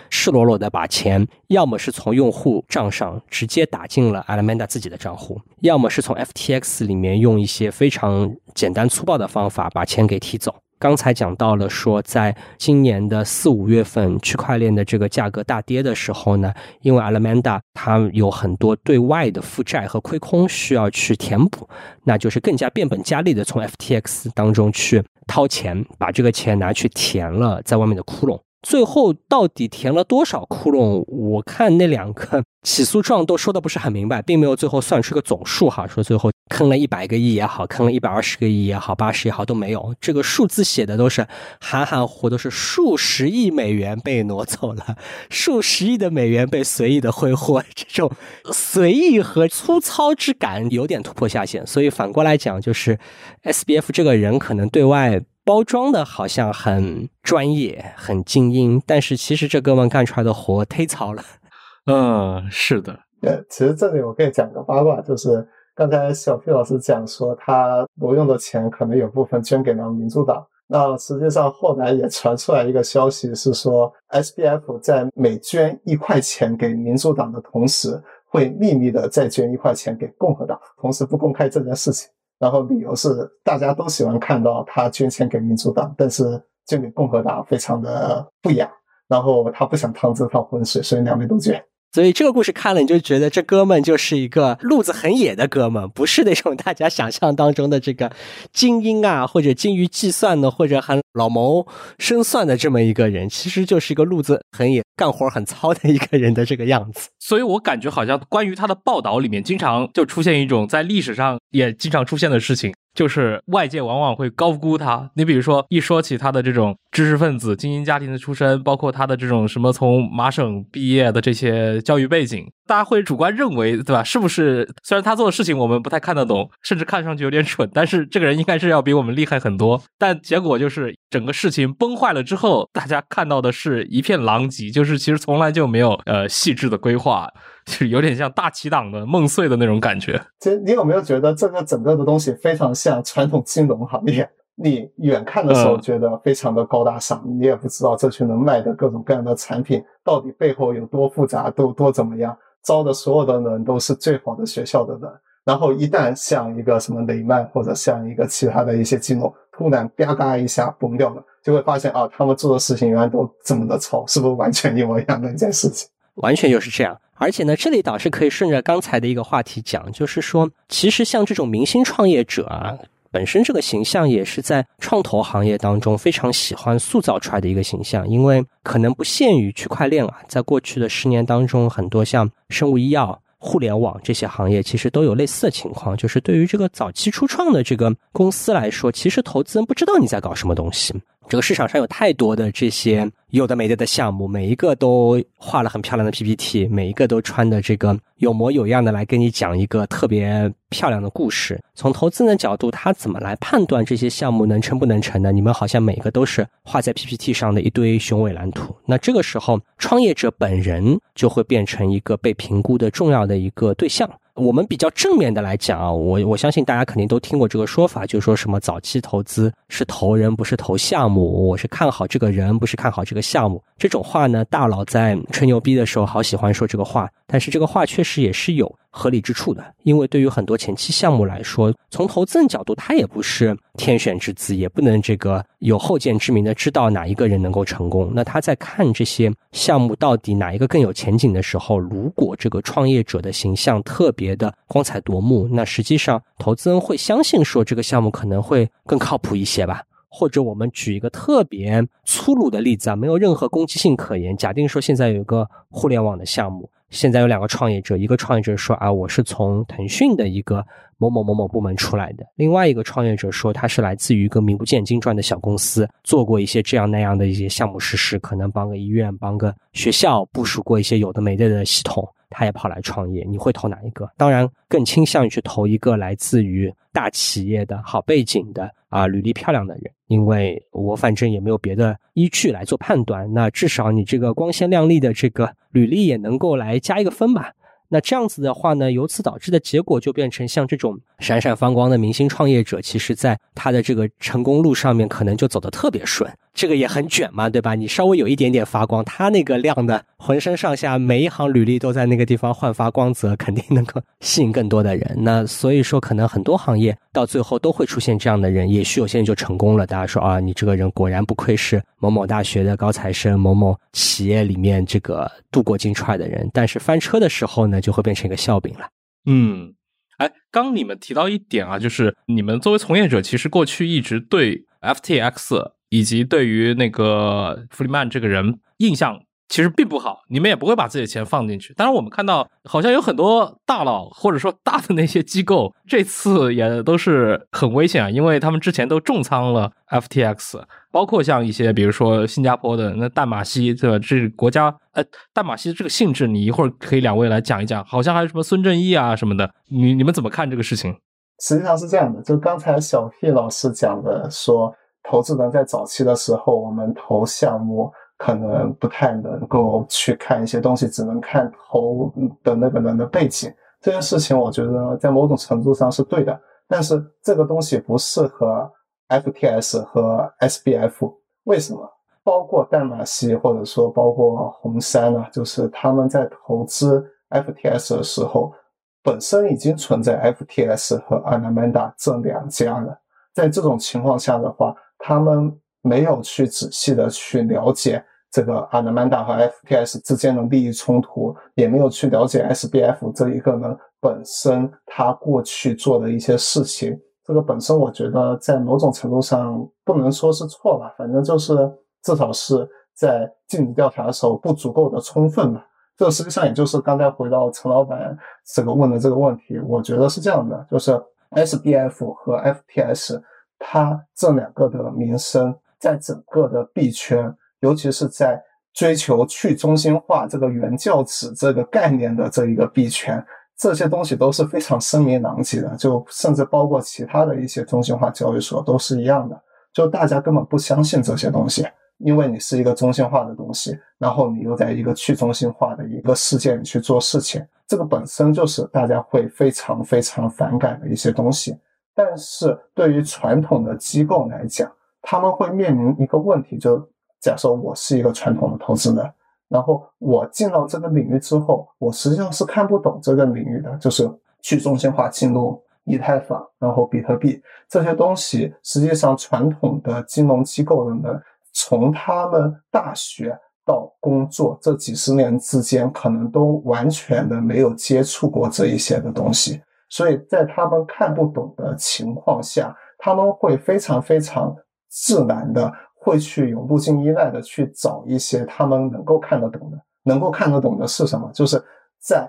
赤裸裸的把钱，要么是从用户账上直接打进了 Alameda 自己的账户，要么是从 FTX 里面用一些非常简单粗暴的方法把钱给提走。刚才讲到了说，在今年的四五月份，区块链的这个价格大跌的时候呢，因为 Alameda 它有很多对外的负债和亏空需要去填补，那就是更加变本加厉的从 FTX 当中去掏钱，把这个钱拿去填了在外面的窟窿。最后到底填了多少窟窿？我看那两个 起诉状都说的不是很明白，并没有最后算出个总数哈，说最后坑了一百个亿也好，坑了一百二十个亿也好，八十也好都没有。这个数字写的都是含含糊，都是数十亿美元被挪走了，数十亿的美元被随意的挥霍，这种随意和粗糙之感有点突破下限。所以反过来讲，就是 S B F 这个人可能对外。包装的好像很专业、很精英，但是其实这哥们干出来的活忒糙了。嗯，是的。呃，其实这里我可以讲个八卦，就是刚才小 P 老师讲说他挪用的钱可能有部分捐给了民主党。那实际上后来也传出来一个消息，是说 SBF 在每捐一块钱给民主党的同时，会秘密的再捐一块钱给共和党，同时不公开这件事情。然后理由是大家都喜欢看到他捐钱给民主党，但是捐给共和党非常的不雅。然后他不想趟这趟浑水，所以两边都卷。所以这个故事看了，你就觉得这哥们就是一个路子很野的哥们，不是那种大家想象当中的这个精英啊，或者精于计算的，或者很老谋深算的这么一个人，其实就是一个路子很野、干活很糙的一个人的这个样子。所以我感觉好像关于他的报道里面，经常就出现一种在历史上也经常出现的事情。就是外界往往会高估他。你比如说，一说起他的这种知识分子、精英家庭的出身，包括他的这种什么从麻省毕业的这些教育背景，大家会主观认为，对吧？是不是？虽然他做的事情我们不太看得懂，甚至看上去有点蠢，但是这个人应该是要比我们厉害很多。但结果就是整个事情崩坏了之后，大家看到的是一片狼藉，就是其实从来就没有呃细致的规划。是有点像大旗党的梦碎的那种感觉。其实你有没有觉得这个整个的东西非常像传统金融行业？你远看的时候觉得非常的高大上，你也不知道这群人卖的各种各样的产品到底背后有多复杂，都多怎么样。招的所有的人都是最好的学校的人，然后一旦像一个什么雷曼或者像一个其他的一些金融突然吧嗒一下崩掉了，就会发现啊，他们做的事情原来都这么的糙，是不是完全一模一样的一件事情？完全就是这样。而且呢，这里倒是可以顺着刚才的一个话题讲，就是说，其实像这种明星创业者啊，本身这个形象也是在创投行业当中非常喜欢塑造出来的一个形象，因为可能不限于区块链啊，在过去的十年当中，很多像生物医药、互联网这些行业，其实都有类似的情况，就是对于这个早期初创的这个公司来说，其实投资人不知道你在搞什么东西。这个市场上有太多的这些有的没的的项目，每一个都画了很漂亮的 PPT，每一个都穿的这个有模有样的来跟你讲一个特别漂亮的故事。从投资人的角度，他怎么来判断这些项目能成不能成呢？你们好像每个都是画在 PPT 上的一堆雄伟蓝图。那这个时候，创业者本人就会变成一个被评估的重要的一个对象。我们比较正面的来讲啊，我我相信大家肯定都听过这个说法，就说什么早期投资是投人不是投项目，我是看好这个人不是看好这个项目。这种话呢，大佬在吹牛逼的时候好喜欢说这个话，但是这个话确实也是有。合理之处的，因为对于很多前期项目来说，从投资人角度，他也不是天选之子，也不能这个有后见之明的知道哪一个人能够成功。那他在看这些项目到底哪一个更有前景的时候，如果这个创业者的形象特别的光彩夺目，那实际上投资人会相信说这个项目可能会更靠谱一些吧。或者我们举一个特别粗鲁的例子啊，没有任何攻击性可言。假定说现在有一个互联网的项目。现在有两个创业者，一个创业者说啊，我是从腾讯的一个某某某某部门出来的；另外一个创业者说，他是来自于一个名不见经传的小公司，做过一些这样那样的一些项目实施，可能帮个医院、帮个学校部署过一些有的没的的系统。他也跑来创业，你会投哪一个？当然，更倾向于去投一个来自于大企业的好背景的啊，履历漂亮的人，因为我反正也没有别的依据来做判断。那至少你这个光鲜亮丽的这个履历也能够来加一个分吧。那这样子的话呢，由此导致的结果就变成像这种闪闪发光的明星创业者，其实在他的这个成功路上面可能就走得特别顺。这个也很卷嘛，对吧？你稍微有一点点发光，他那个亮的浑身上下每一行履历都在那个地方焕发光泽，肯定能够吸引更多的人。那所以说，可能很多行业到最后都会出现这样的人，也许有些人就成功了。大家说啊，你这个人果然不愧是某某大学的高材生，某某企业里面这个镀过金串的人。但是翻车的时候呢，就会变成一个笑柄了。嗯，哎，刚你们提到一点啊，就是你们作为从业者，其实过去一直对 FTX。以及对于那个弗里曼这个人印象其实并不好，你们也不会把自己的钱放进去。当然，我们看到好像有很多大佬或者说大的那些机构，这次也都是很危险啊，因为他们之前都重仓了 FTX，包括像一些比如说新加坡的那淡马锡，对吧？这国家呃，淡马锡这个性质，你一会儿可以两位来讲一讲。好像还有什么孙正义啊什么的，你你们怎么看这个事情？实际上是这样的，就刚才小 P 老师讲的，说投资人在早期的时候，我们投项目。可能不太能够去看一些东西，只能看投的那个人的背景。这件事情，我觉得在某种程度上是对的。但是这个东西不适合 FTS 和 SBF，为什么？包括淡马锡，或者说包括红杉呢？就是他们在投资 FTS 的时候，本身已经存在 FTS 和 Anamanda 这两家了。在这种情况下的话，他们没有去仔细的去了解。这个阿德曼达和 FTS 之间的利益冲突，也没有去了解 SBF 这一个呢本身他过去做的一些事情。这个本身我觉得在某种程度上不能说是错吧，反正就是至少是在尽职调查的时候不足够的充分吧。这实际上也就是刚才回到陈老板这个问的这个问题，我觉得是这样的，就是 SBF 和 FTS 它这两个的名声在整个的币圈。尤其是在追求去中心化这个原教旨这个概念的这一个币圈，这些东西都是非常声名狼藉的，就甚至包括其他的一些中心化交易所都是一样的，就大家根本不相信这些东西，因为你是一个中心化的东西，然后你又在一个去中心化的一个世界里去做事情，这个本身就是大家会非常非常反感的一些东西。但是对于传统的机构来讲，他们会面临一个问题，就。假设我是一个传统的投资人，然后我进到这个领域之后，我实际上是看不懂这个领域的，就是去中心化进入、以太坊，然后比特币这些东西。实际上，传统的金融机构的人，从他们大学到工作这几十年之间，可能都完全的没有接触过这一些的东西，所以在他们看不懂的情况下，他们会非常非常自然的。会去有路径依赖的去找一些他们能够看得懂的，能够看得懂的是什么？就是在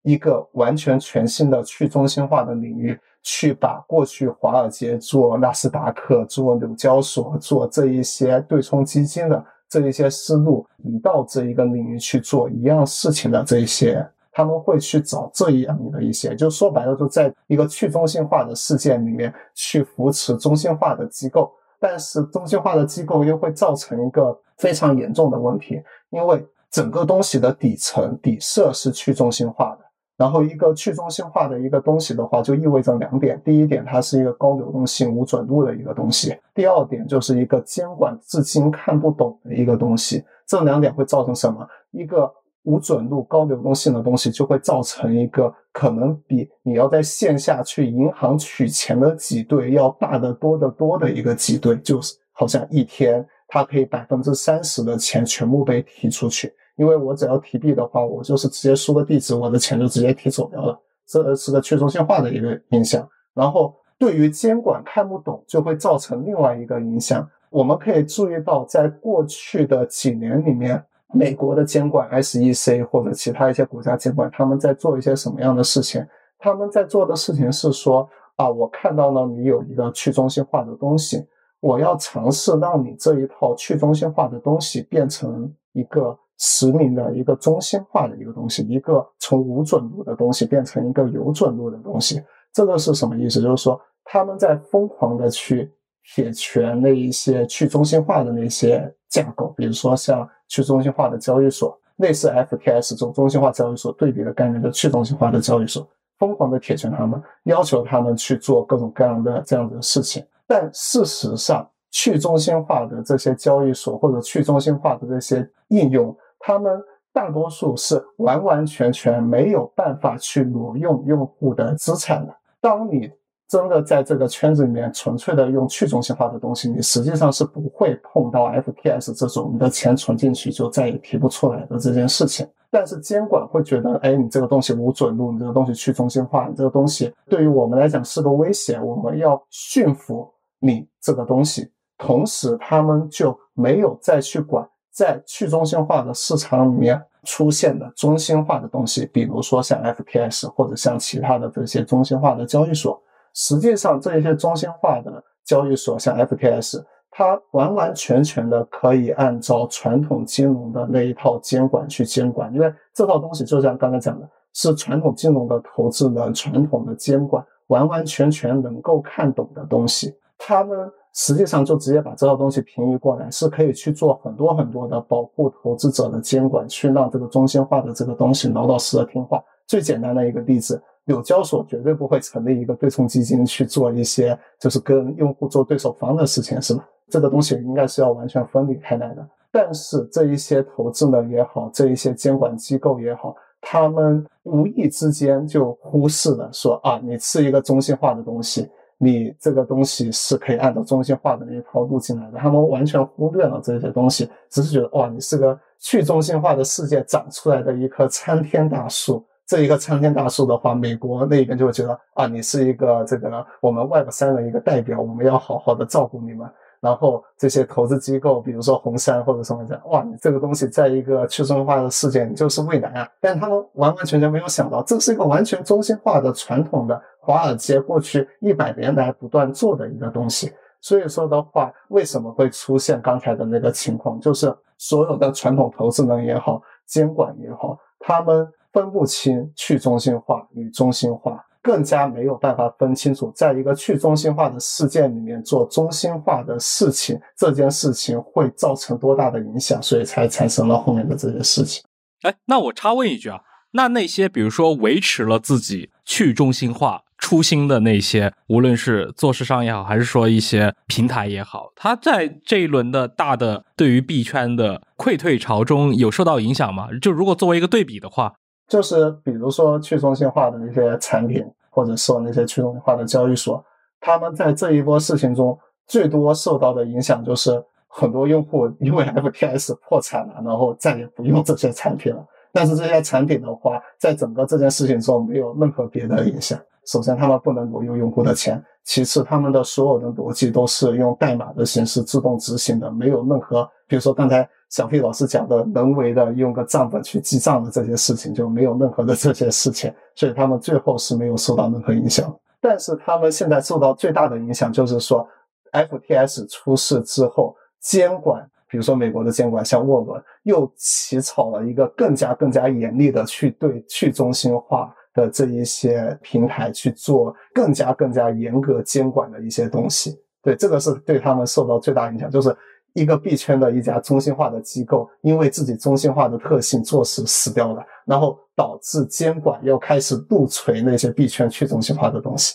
一个完全全新的去中心化的领域，去把过去华尔街做纳斯达克、做纽交所、做这一些对冲基金的这一些思路，移到这一个领域去做一样事情的这一些，他们会去找这样的一些，就说白了，就在一个去中心化的世界里面去扶持中心化的机构。但是中心化的机构又会造成一个非常严重的问题，因为整个东西的底层底色是去中心化的。然后一个去中心化的一个东西的话，就意味着两点：第一点，它是一个高流动性、无准入的一个东西；第二点，就是一个监管至今看不懂的一个东西。这两点会造成什么？一个。无准入、高流动性的东西，就会造成一个可能比你要在线下去银行取钱的挤兑要大得多得多的一个挤兑，就是好像一天它可以百分之三十的钱全部被提出去，因为我只要提币的话，我就是直接输个地址，我的钱就直接提走掉了，这是个去中心化的一个影响。然后对于监管看不懂，就会造成另外一个影响。我们可以注意到，在过去的几年里面。美国的监管 SEC 或者其他一些国家监管，他们在做一些什么样的事情？他们在做的事情是说啊，我看到了你有一个去中心化的东西，我要尝试让你这一套去中心化的东西变成一个实名的一个中心化的一个东西，一个从无准入的东西变成一个有准入的东西。这个是什么意思？就是说他们在疯狂的去铁拳那一些去中心化的那些架构，比如说像。去中心化的交易所，类似 FTS 这种中心化交易所对比的概念的去中心化的交易所，疯狂的铁拳他们，要求他们去做各种各样的这样的事情。但事实上，去中心化的这些交易所或者去中心化的这些应用，他们大多数是完完全全没有办法去挪用用户的资产的。当你真的在这个圈子里面纯粹的用去中心化的东西，你实际上是不会碰到 FTS 这种你的钱存进去就再也提不出来的这件事情。但是监管会觉得，哎，你这个东西无准入，你这个东西去中心化，你这个东西对于我们来讲是个威胁，我们要驯服你这个东西。同时他们就没有再去管在去中心化的市场里面出现的中心化的东西，比如说像 F P S 或者像其他的这些中心化的交易所。实际上，这一些中心化的交易所，像 FTS，它完完全全的可以按照传统金融的那一套监管去监管，因为这套东西就像刚才讲的，是传统金融的投资人传统的监管完完全全能够看懂的东西。他们实际上就直接把这套东西平移过来，是可以去做很多很多的保护投资者的监管，去让这个中心化的这个东西老老实实听话。最简单的一个例子。纽交所绝对不会成立一个对冲基金去做一些就是跟用户做对手方的事情，是吧？这个东西应该是要完全分离开来的。但是这一些投资人也好，这一些监管机构也好，他们无意之间就忽视了说啊，你是一个中心化的东西，你这个东西是可以按照中心化的那一套路进来的。他们完全忽略了这些东西，只是觉得哇，你是个去中心化的世界长出来的一棵参天大树。这一个参天大树的话，美国那边就会觉得啊，你是一个这个我们 Web 三的一个代表，我们要好好的照顾你们。然后这些投资机构，比如说红杉或者什么的，哇，你这个东西在一个去中心化的世界，你就是未来啊。但他们完完全全没有想到，这是一个完全中心化的传统的华尔街过去一百年来不断做的一个东西。所以说的话，为什么会出现刚才的那个情况？就是所有的传统投资人也好，监管也好，他们。分不清去中心化与中心化，更加没有办法分清楚，在一个去中心化的事件里面做中心化的事情，这件事情会造成多大的影响，所以才产生了后面的这些事情。哎，那我插问一句啊，那那些比如说维持了自己去中心化初心的那些，无论是做市商也好，还是说一些平台也好，它在这一轮的大的对于币圈的溃退潮中有受到影响吗？就如果作为一个对比的话。就是比如说去中心化的那些产品，或者说那些去中心化的交易所，他们在这一波事情中最多受到的影响就是很多用户因为 FTS 破产了，然后再也不用这些产品了。但是这些产品的话，在整个这件事情中没有任何别的影响。首先，他们不能挪用用户的钱；其次，他们的所有的逻辑都是用代码的形式自动执行的，没有任何，比如说刚才。小 P 老师讲的人为的用个账本去记账的这些事情就没有任何的这些事情，所以他们最后是没有受到任何影响。但是他们现在受到最大的影响就是说，FTS 出事之后，监管，比如说美国的监管，像沃伦又起草了一个更加更加严厉的去对去中心化的这一些平台去做更加更加严格监管的一些东西。对，这个是对他们受到最大影响，就是。一个币圈的一家中心化的机构，因为自己中心化的特性做事死掉了，然后导致监管又开始不锤那些币圈去中心化的东西。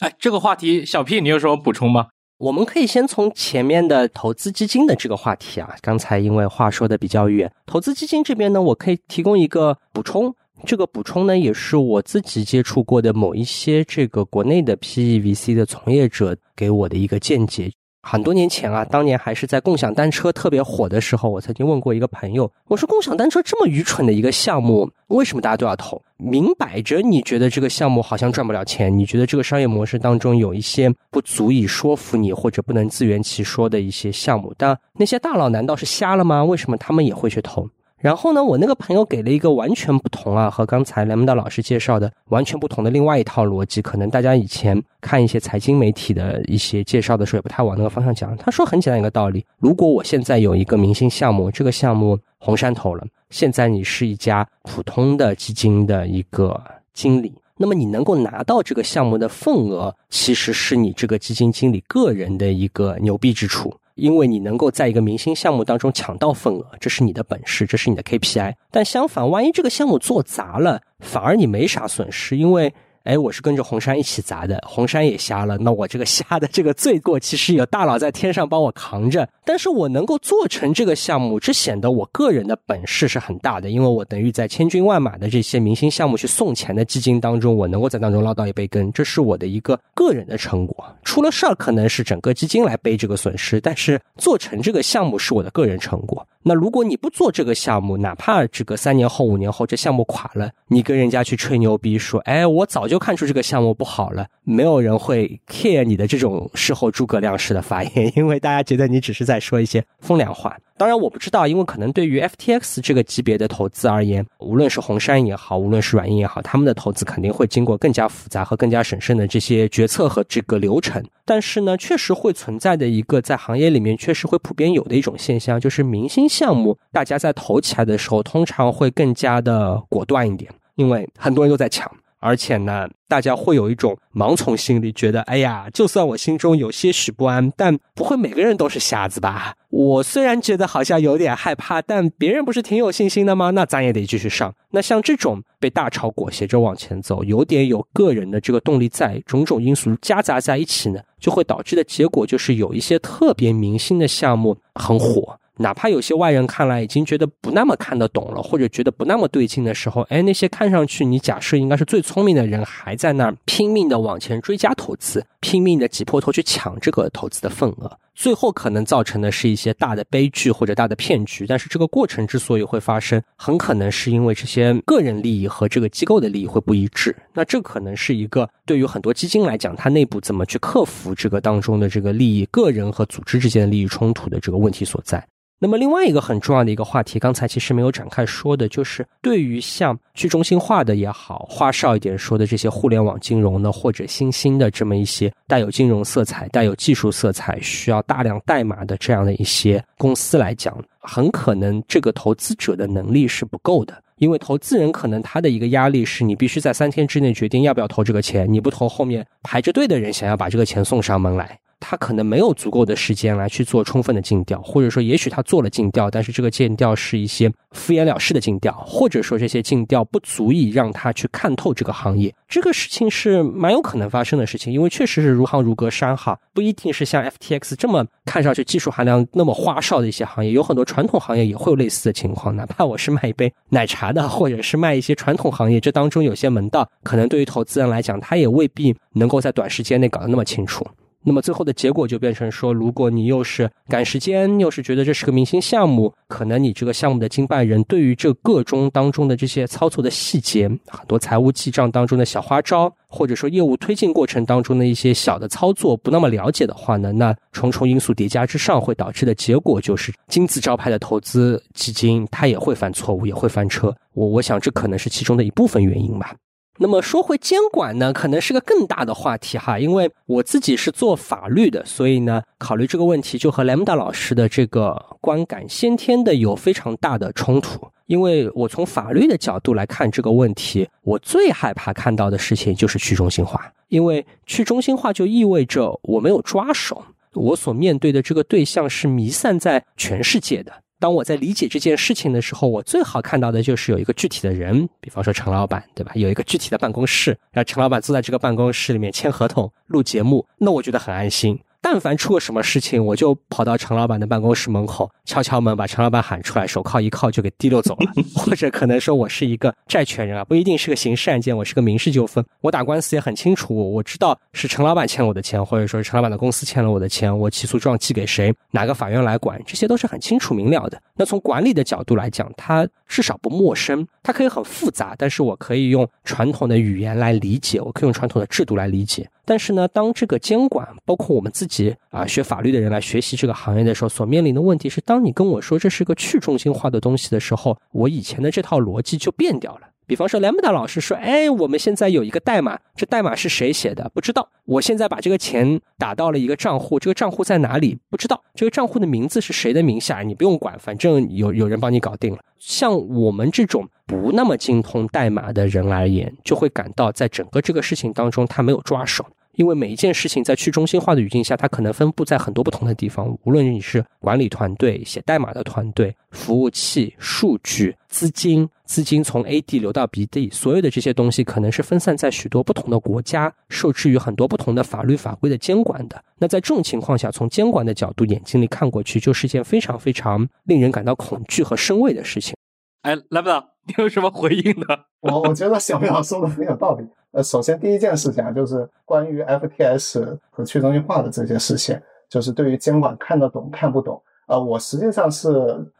哎，这个话题，小 P 你有什么补充吗？我们可以先从前面的投资基金的这个话题啊，刚才因为话说的比较远，投资基金这边呢，我可以提供一个补充。这个补充呢，也是我自己接触过的某一些这个国内的 PEVC 的从业者给我的一个见解。很多年前啊，当年还是在共享单车特别火的时候，我曾经问过一个朋友，我说共享单车这么愚蠢的一个项目，为什么大家都要投？明摆着你觉得这个项目好像赚不了钱，你觉得这个商业模式当中有一些不足以说服你或者不能自圆其说的一些项目，但那些大佬难道是瞎了吗？为什么他们也会去投？然后呢，我那个朋友给了一个完全不同啊，和刚才雷蒙达老师介绍的完全不同的另外一套逻辑。可能大家以前看一些财经媒体的一些介绍的时候，也不太往那个方向讲。他说很简单一个道理：如果我现在有一个明星项目，这个项目红杉投了，现在你是一家普通的基金的一个经理，那么你能够拿到这个项目的份额，其实是你这个基金经理个人的一个牛逼之处。因为你能够在一个明星项目当中抢到份额，这是你的本事，这是你的 KPI。但相反，万一这个项目做砸了，反而你没啥损失，因为。哎，我是跟着红杉一起砸的，红杉也瞎了，那我这个瞎的这个罪过，其实有大佬在天上帮我扛着。但是我能够做成这个项目，这显得我个人的本事是很大的，因为我等于在千军万马的这些明星项目去送钱的基金当中，我能够在当中捞到一杯羹，这是我的一个个人的成果。出了事儿可能是整个基金来背这个损失，但是做成这个项目是我的个人成果。那如果你不做这个项目，哪怕这个三年后、五年后这项目垮了，你跟人家去吹牛逼说，哎，我早就看出这个项目不好了，没有人会 care 你的这种事后诸葛亮式的发言，因为大家觉得你只是在说一些风凉话。当然，我不知道，因为可能对于 FTX 这个级别的投资而言，无论是红杉也好，无论是软银也好，他们的投资肯定会经过更加复杂和更加审慎的这些决策和这个流程。但是呢，确实会存在的一个在行业里面确实会普遍有的一种现象，就是明星项目，大家在投起来的时候，通常会更加的果断一点，因为很多人都在抢。而且呢，大家会有一种盲从心理，觉得哎呀，就算我心中有些许不安，但不会每个人都是瞎子吧？我虽然觉得好像有点害怕，但别人不是挺有信心的吗？那咱也得继续上。那像这种被大潮裹挟着往前走，有点有个人的这个动力在，种种因素夹杂在一起呢，就会导致的结果就是有一些特别明星的项目很火。哪怕有些外人看来已经觉得不那么看得懂了，或者觉得不那么对劲的时候，哎，那些看上去你假设应该是最聪明的人，还在那儿拼命的往前追加投资，拼命的挤破头去抢这个投资的份额，最后可能造成的是一些大的悲剧或者大的骗局。但是这个过程之所以会发生，很可能是因为这些个人利益和这个机构的利益会不一致。那这可能是一个对于很多基金来讲，它内部怎么去克服这个当中的这个利益，个人和组织之间的利益冲突的这个问题所在。那么另外一个很重要的一个话题，刚才其实没有展开说的，就是对于像去中心化的也好，花哨一点说的这些互联网金融呢，或者新兴的这么一些带有金融色彩、带有技术色彩、需要大量代码的这样的一些公司来讲，很可能这个投资者的能力是不够的，因为投资人可能他的一个压力是你必须在三天之内决定要不要投这个钱，你不投，后面排着队的人想要把这个钱送上门来。他可能没有足够的时间来去做充分的尽调，或者说，也许他做了尽调，但是这个尽调是一些敷衍了事的尽调，或者说这些尽调不足以让他去看透这个行业。这个事情是蛮有可能发生的事情，因为确实是如行如隔山哈，不一定是像 FTX 这么看上去技术含量那么花哨的一些行业，有很多传统行业也会有类似的情况。哪怕我是卖一杯奶茶的，或者是卖一些传统行业，这当中有些门道，可能对于投资人来讲，他也未必能够在短时间内搞得那么清楚。那么最后的结果就变成说，如果你又是赶时间，又是觉得这是个明星项目，可能你这个项目的经办人对于这个中当中的这些操作的细节，很多财务记账当中的小花招，或者说业务推进过程当中的一些小的操作不那么了解的话呢，那重重因素叠加之上，会导致的结果就是金字招牌的投资基金它也会犯错误，也会翻车。我我想这可能是其中的一部分原因吧。那么说回监管呢，可能是个更大的话题哈，因为我自己是做法律的，所以呢，考虑这个问题就和莱姆达老师的这个观感先天的有非常大的冲突。因为我从法律的角度来看这个问题，我最害怕看到的事情就是去中心化，因为去中心化就意味着我没有抓手，我所面对的这个对象是弥散在全世界的。当我在理解这件事情的时候，我最好看到的就是有一个具体的人，比方说陈老板，对吧？有一个具体的办公室，然后陈老板坐在这个办公室里面签合同、录节目，那我觉得很安心。但凡出了什么事情，我就跑到陈老板的办公室门口敲敲门，把陈老板喊出来，手铐一铐就给提溜走了。或者可能说我是一个债权人啊，不一定是个刑事案件，我是个民事纠纷，我打官司也很清楚，我知道是陈老板欠了我的钱，或者说是陈老板的公司欠了我的钱，我起诉状寄给谁，哪个法院来管，这些都是很清楚明了的。那从管理的角度来讲，它至少不陌生，它可以很复杂，但是我可以用传统的语言来理解，我可以用传统的制度来理解。但是呢，当这个监管包括我们自己啊学法律的人来学习这个行业的时候，所面临的问题是，当你跟我说这是个去中心化的东西的时候，我以前的这套逻辑就变掉了。比方说，莱姆达老师说：“哎，我们现在有一个代码，这代码是谁写的？不知道。我现在把这个钱打到了一个账户，这个账户在哪里？不知道。这个账户的名字是谁的名下？你不用管，反正有有人帮你搞定了。像我们这种不那么精通代码的人而言，就会感到在整个这个事情当中，他没有抓手。”因为每一件事情在去中心化的语境下，它可能分布在很多不同的地方。无论你是管理团队、写代码的团队、服务器、数据、资金，资金从 A 地流到 B 地，所有的这些东西可能是分散在许多不同的国家，受制于很多不同的法律法规的监管的。那在这种情况下，从监管的角度眼睛里看过去，就是一件非常非常令人感到恐惧和生畏的事情。哎，来不了，你有什么回应呢？我我觉得小苗说的很有道理。呃，首先第一件事情啊，就是关于 FTS 和去中心化的这些事情，就是对于监管看得懂看不懂。呃，我实际上是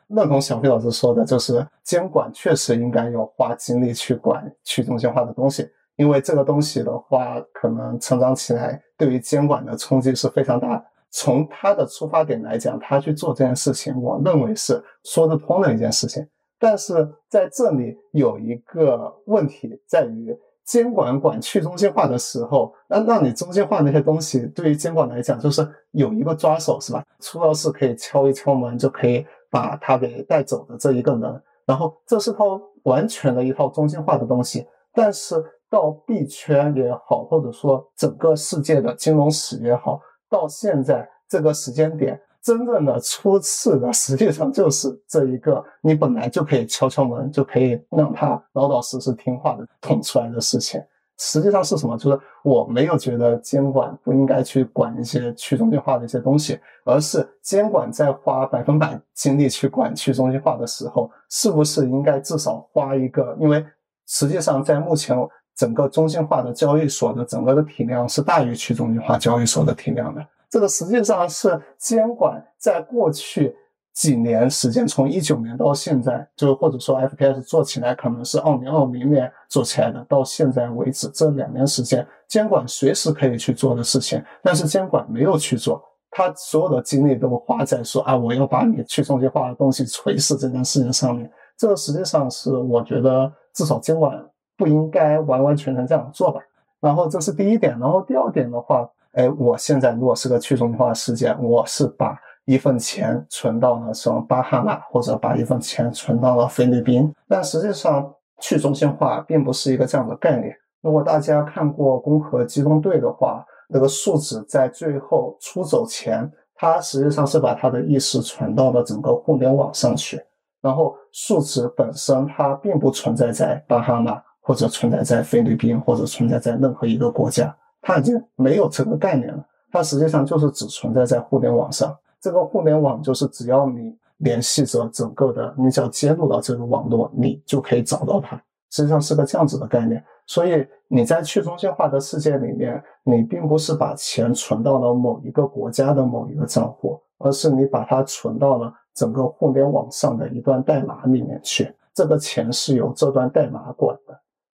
认同小飞老师说的，就是监管确实应该要花精力去管去中心化的东西，因为这个东西的话，可能成长起来对于监管的冲击是非常大的。从他的出发点来讲，他去做这件事情，我认为是说得通的一件事情。但是在这里有一个问题在于。监管管去中心化的时候，那那你中心化那些东西，对于监管来讲，就是有一个抓手，是吧？出了事可以敲一敲门，就可以把它给带走的这一个人。然后这是套完全的一套中心化的东西。但是到币圈也好，或者说整个世界的金融史也好，到现在这个时间点。真正的出事的，实际上就是这一个，你本来就可以敲敲门，就可以让他老老实实听话的捅出来的事情。实际上是什么？就是我没有觉得监管不应该去管一些去中心化的一些东西，而是监管在花百分百精力去管去中心化的时候，是不是应该至少花一个？因为实际上在目前整个中心化的交易所的整个的体量是大于去中心化交易所的体量的。这个实际上是监管在过去几年时间，从一九年到现在，就或者说 FPS 做起来可能是二零二零年做起来的，到现在为止这两年时间，监管随时可以去做的事情，但是监管没有去做，他所有的精力都花在说啊，我要把你去中心化的东西锤死这件事情上面。这个实际上是我觉得至少监管不应该完完全全这样做吧。然后这是第一点，然后第二点的话。哎，我现在如果是个去中心化事件，我是把一份钱存到了什么巴哈马，或者把一份钱存到了菲律宾。但实际上，去中心化并不是一个这样的概念。如果大家看过《攻壳机动队》的话，那个树脂在最后出走前，它实际上是把它的意识传到了整个互联网上去。然后，树脂本身它并不存在在巴哈马，或者存在在菲律宾，或者存在在任何一个国家。它已经没有这个概念了，它实际上就是只存在在互联网上。这个互联网就是只要你联系着整个的，你只要接入到这个网络，你就可以找到它。实际上是个这样子的概念。所以你在去中心化的世界里面，你并不是把钱存到了某一个国家的某一个账户，而是你把它存到了整个互联网上的一段代码里面去。这个钱是由这段代码管。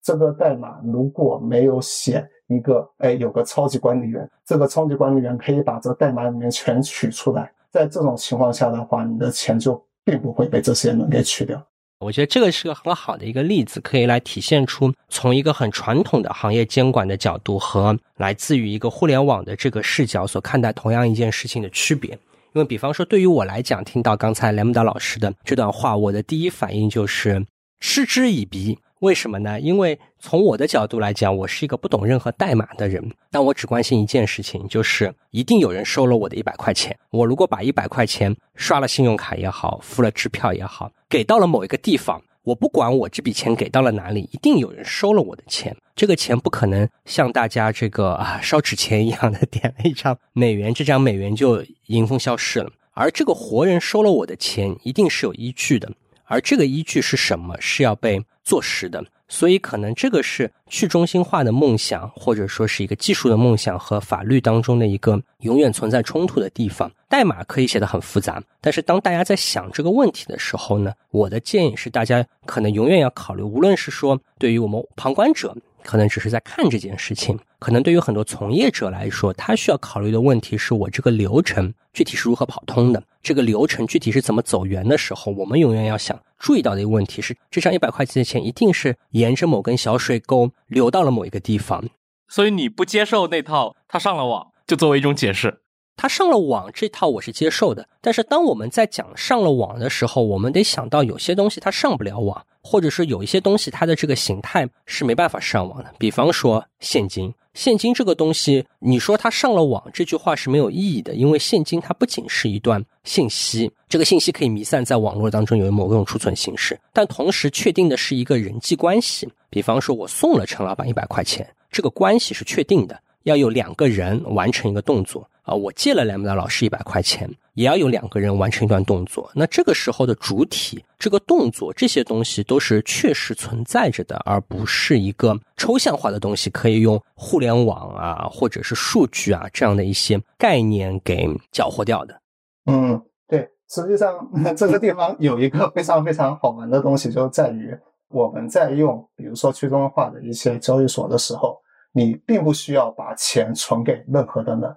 这个代码如果没有写。一个哎，有个超级管理员，这个超级管理员可以把这代码里面全取出来。在这种情况下的话，你的钱就并不会被这些人给取掉。我觉得这个是个很好的一个例子，可以来体现出从一个很传统的行业监管的角度和来自于一个互联网的这个视角所看待同样一件事情的区别。因为比方说，对于我来讲，听到刚才雷姆达老师的这段话，我的第一反应就是嗤之以鼻。为什么呢？因为从我的角度来讲，我是一个不懂任何代码的人，但我只关心一件事情，就是一定有人收了我的一百块钱。我如果把一百块钱刷了信用卡也好，付了支票也好，给到了某一个地方，我不管我这笔钱给到了哪里，一定有人收了我的钱。这个钱不可能像大家这个啊烧纸钱一样的 点了一张美元，这张美元就迎风消失了。而这个活人收了我的钱，一定是有依据的。而这个依据是什么？是要被坐实的。所以，可能这个是去中心化的梦想，或者说是一个技术的梦想和法律当中的一个永远存在冲突的地方。代码可以写得很复杂，但是当大家在想这个问题的时候呢，我的建议是，大家可能永远要考虑，无论是说对于我们旁观者。可能只是在看这件事情，可能对于很多从业者来说，他需要考虑的问题是我这个流程具体是如何跑通的，这个流程具体是怎么走圆的时候，我们永远要想注意到的一个问题是，这张一百块钱的钱一定是沿着某根小水沟流到了某一个地方，所以你不接受那套他上了网，就作为一种解释。他上了网这套我是接受的，但是当我们在讲上了网的时候，我们得想到有些东西它上不了网，或者说有一些东西它的这个形态是没办法上网的。比方说现金，现金这个东西，你说它上了网，这句话是没有意义的，因为现金它不仅是一段信息，这个信息可以弥散在网络当中有某种储存形式，但同时确定的是一个人际关系。比方说我送了陈老板一百块钱，这个关系是确定的。要有两个人完成一个动作啊！我借了两百老师一百块钱，也要有两个人完成一段动作。那这个时候的主体、这个动作这些东西都是确实存在着的，而不是一个抽象化的东西，可以用互联网啊或者是数据啊这样的一些概念给搅和掉的。嗯，对。实际上这个地方有一个非常非常好玩的东西，就在于我们在用比如说去中心化的一些交易所的时候，你并不需要把钱存给任何的人，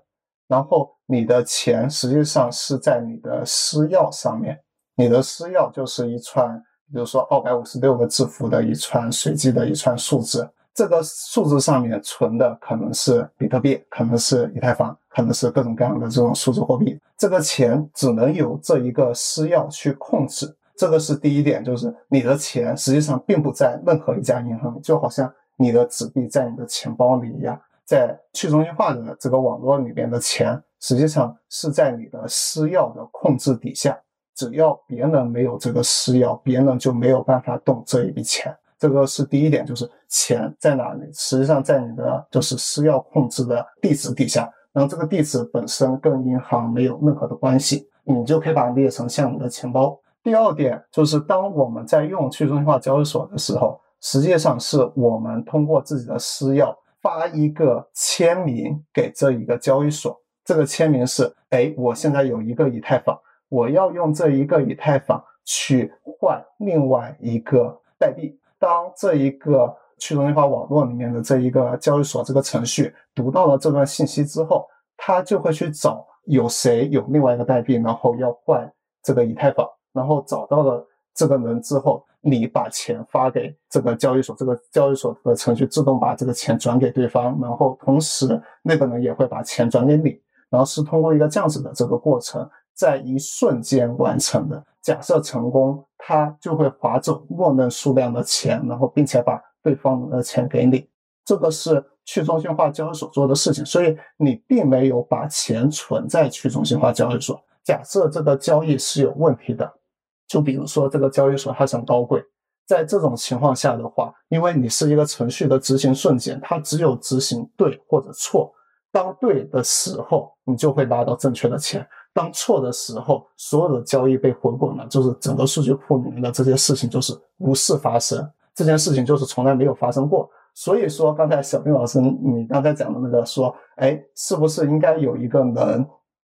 然后你的钱实际上是在你的私钥上面，你的私钥就是一串，比如说二百五十六个字符的一串随机的一串数字。这个数字上面存的可能是比特币，可能是以太坊，可能是各种各样的这种数字货币。这个钱只能由这一个私钥去控制，这个是第一点，就是你的钱实际上并不在任何一家银行，就好像你的纸币在你的钱包里一样。在去中心化的这个网络里面的钱，实际上是在你的私钥的控制底下，只要别人没有这个私钥，别人就没有办法动这一笔钱。这个是第一点，就是钱在哪里？实际上在你的就是私钥控制的地址底下，然后这个地址本身跟银行没有任何的关系，你就可以把它列成像你的钱包。第二点就是，当我们在用去中心化交易所的时候，实际上是我们通过自己的私钥发一个签名给这一个交易所，这个签名是：哎，我现在有一个以太坊，我要用这一个以太坊去换另外一个代币。当这一个去中心化网络里面的这一个交易所这个程序读到了这段信息之后，他就会去找有谁有另外一个代币，然后要换这个以太坊，然后找到了这个人之后，你把钱发给这个交易所，这个交易所的程序自动把这个钱转给对方，然后同时那个人也会把钱转给你，然后是通过一个这样子的这个过程，在一瞬间完成的。假设成功，他就会划走默认数量的钱，然后并且把对方的钱给你。这个是去中心化交易所做的事情，所以你并没有把钱存在去中心化交易所。假设这个交易是有问题的，就比如说这个交易所它想高贵，在这种情况下的话，因为你是一个程序的执行瞬间，它只有执行对或者错。当对的时候，你就会拿到正确的钱。当错的时候，所有的交易被回滚了，就是整个数据库里面的这些事情就是无事发生，这件事情就是从来没有发生过。所以说，刚才小兵老师你刚才讲的那个说，哎，是不是应该有一个人，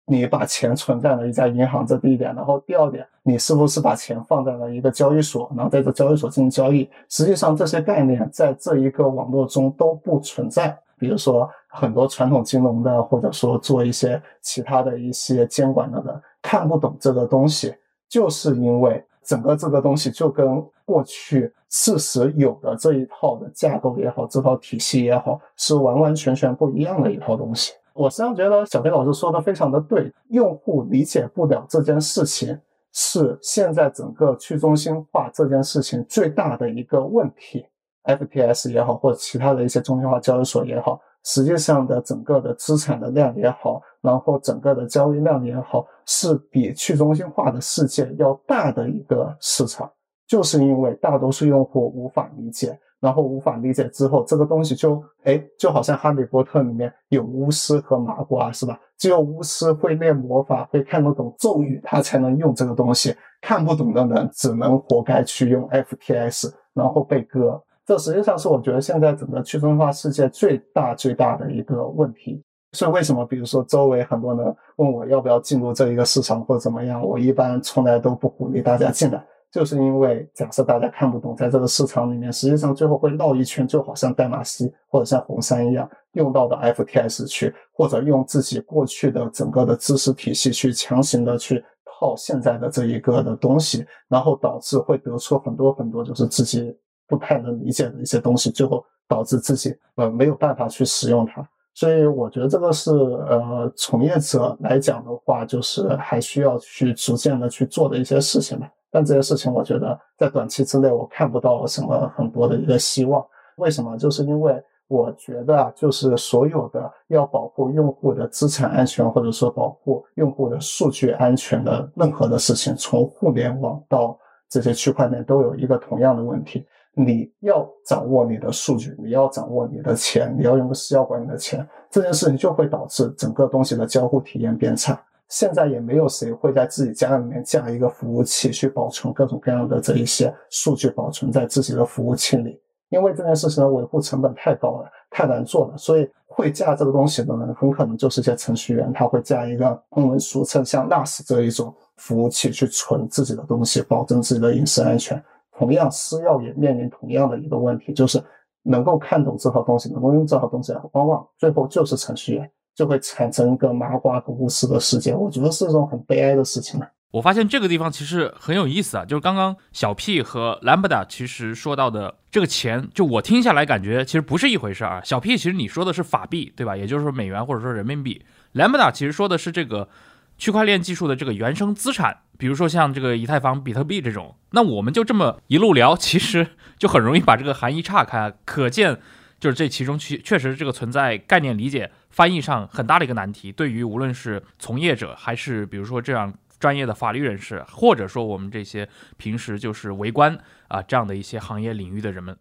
你把钱存在了一家银行，这第一点。然后第二点，你是不是把钱放在了一个交易所，然后在这交易所进行交易？实际上，这些概念在这一个网络中都不存在。比如说，很多传统金融的，或者说做一些其他的一些监管的人看不懂这个东西，就是因为整个这个东西就跟过去事实有的这一套的架构也好，这套体系也好，是完完全全不一样的一套东西。我实际上觉得小飞老师说的非常的对，用户理解不了这件事情，是现在整个去中心化这件事情最大的一个问题。FTS 也好，或者其他的一些中心化交易所也好，实际上的整个的资产的量也好，然后整个的交易量也好，是比去中心化的世界要大的一个市场，就是因为大多数用户无法理解，然后无法理解之后，这个东西就哎，就好像哈利波特里面有巫师和麻瓜是吧？只有巫师会练魔法，会看得懂咒语，他才能用这个东西，看不懂的人只能活该去用 FTS，然后被割。这实际上是我觉得现在整个去中心化世界最大最大的一个问题。所以为什么，比如说周围很多人问我要不要进入这一个市场或者怎么样，我一般从来都不鼓励大家进来，就是因为假设大家看不懂，在这个市场里面，实际上最后会绕一圈，就好像代码西或者像红杉一样用到的 FTS 去，或者用自己过去的整个的知识体系去强行的去套现在的这一个的东西，然后导致会得出很多很多就是自己。不太能理解的一些东西，最后导致自己呃没有办法去使用它，所以我觉得这个是呃从业者来讲的话，就是还需要去逐渐的去做的一些事情吧。但这些事情我觉得在短期之内我看不到什么很多的一个希望。为什么？就是因为我觉得就是所有的要保护用户的资产安全，或者说保护用户的数据安全的任何的事情，从互联网到这些区块链都有一个同样的问题。你要掌握你的数据，你要掌握你的钱，你要用私钥管你的钱，这件事情就会导致整个东西的交互体验变差。现在也没有谁会在自己家里面架一个服务器去保存各种各样的这一些数据，保存在自己的服务器里，因为这件事情的维护成本太高了，太难做了。所以会架这个东西的人，很可能就是一些程序员，他会架一个我们俗称像 NAS 这一种服务器去存自己的东西，保证自己的隐私安全。同样，私钥也面临同样的一个问题，就是能够看懂这套东西，能够用这套东西，往往最后就是程序员，就会产生一个麻瓜不务实的世界。我觉得是一种很悲哀的事情。我发现这个地方其实很有意思啊，就是刚刚小 P 和 Lambda 其实说到的这个钱，就我听下来感觉其实不是一回事啊。小 P 其实你说的是法币，对吧？也就是说美元或者说人民币。Lambda 其实说的是这个区块链技术的这个原生资产，比如说像这个以太坊、比特币这种。那我们就这么一路聊，其实就很容易把这个含义岔开，可见就是这其中确确实这个存在概念理解、翻译上很大的一个难题，对于无论是从业者还是比如说这样。专业的法律人士，或者说我们这些平时就是围观啊这样的一些行业领域的人们，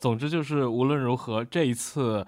总之就是无论如何，这一次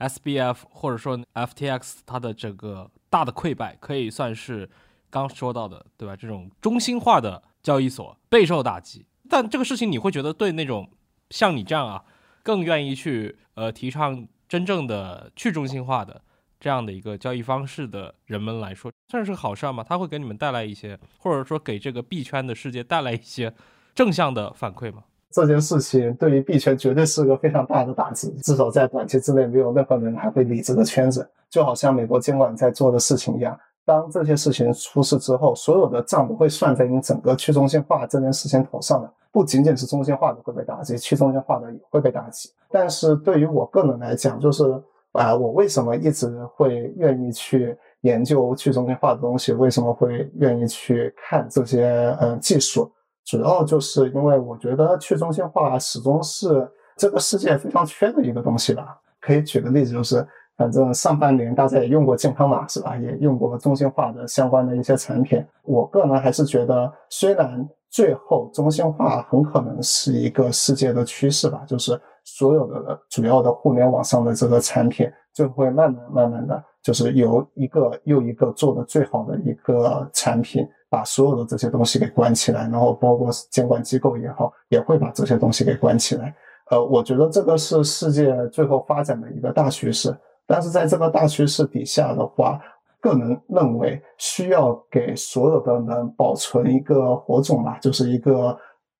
SBF 或者说 FTX 它的这个大的溃败，可以算是刚说到的，对吧？这种中心化的交易所备受打击。但这个事情你会觉得对那种像你这样啊，更愿意去呃提倡真正的去中心化的？这样的一个交易方式的人们来说，算是好事吗？它会给你们带来一些，或者说给这个币圈的世界带来一些正向的反馈吗？这件事情对于币圈绝对是个非常大的打击，至少在短期之内，没有任何人还会理这个圈子。就好像美国监管在做的事情一样，当这些事情出事之后，所有的账都会算在你整个去中心化这件事情头上的，不仅仅是中心化的会被打击，去中心化的也会被打击。但是对于我个人来讲，就是。啊，我为什么一直会愿意去研究去中心化的东西？为什么会愿意去看这些嗯技术？主要就是因为我觉得去中心化始终是这个世界非常缺的一个东西吧。可以举个例子，就是反正上半年大家也用过健康码是吧？也用过中心化的相关的一些产品。我个人还是觉得，虽然最后中心化很可能是一个世界的趋势吧，就是。所有的主要的互联网上的这个产品，就会慢慢慢慢的就是由一个又一个做的最好的一个产品，把所有的这些东西给关起来，然后包括监管机构也好，也会把这些东西给关起来。呃，我觉得这个是世界最后发展的一个大趋势。但是在这个大趋势底下的话，个人认为需要给所有的人保存一个火种吧，就是一个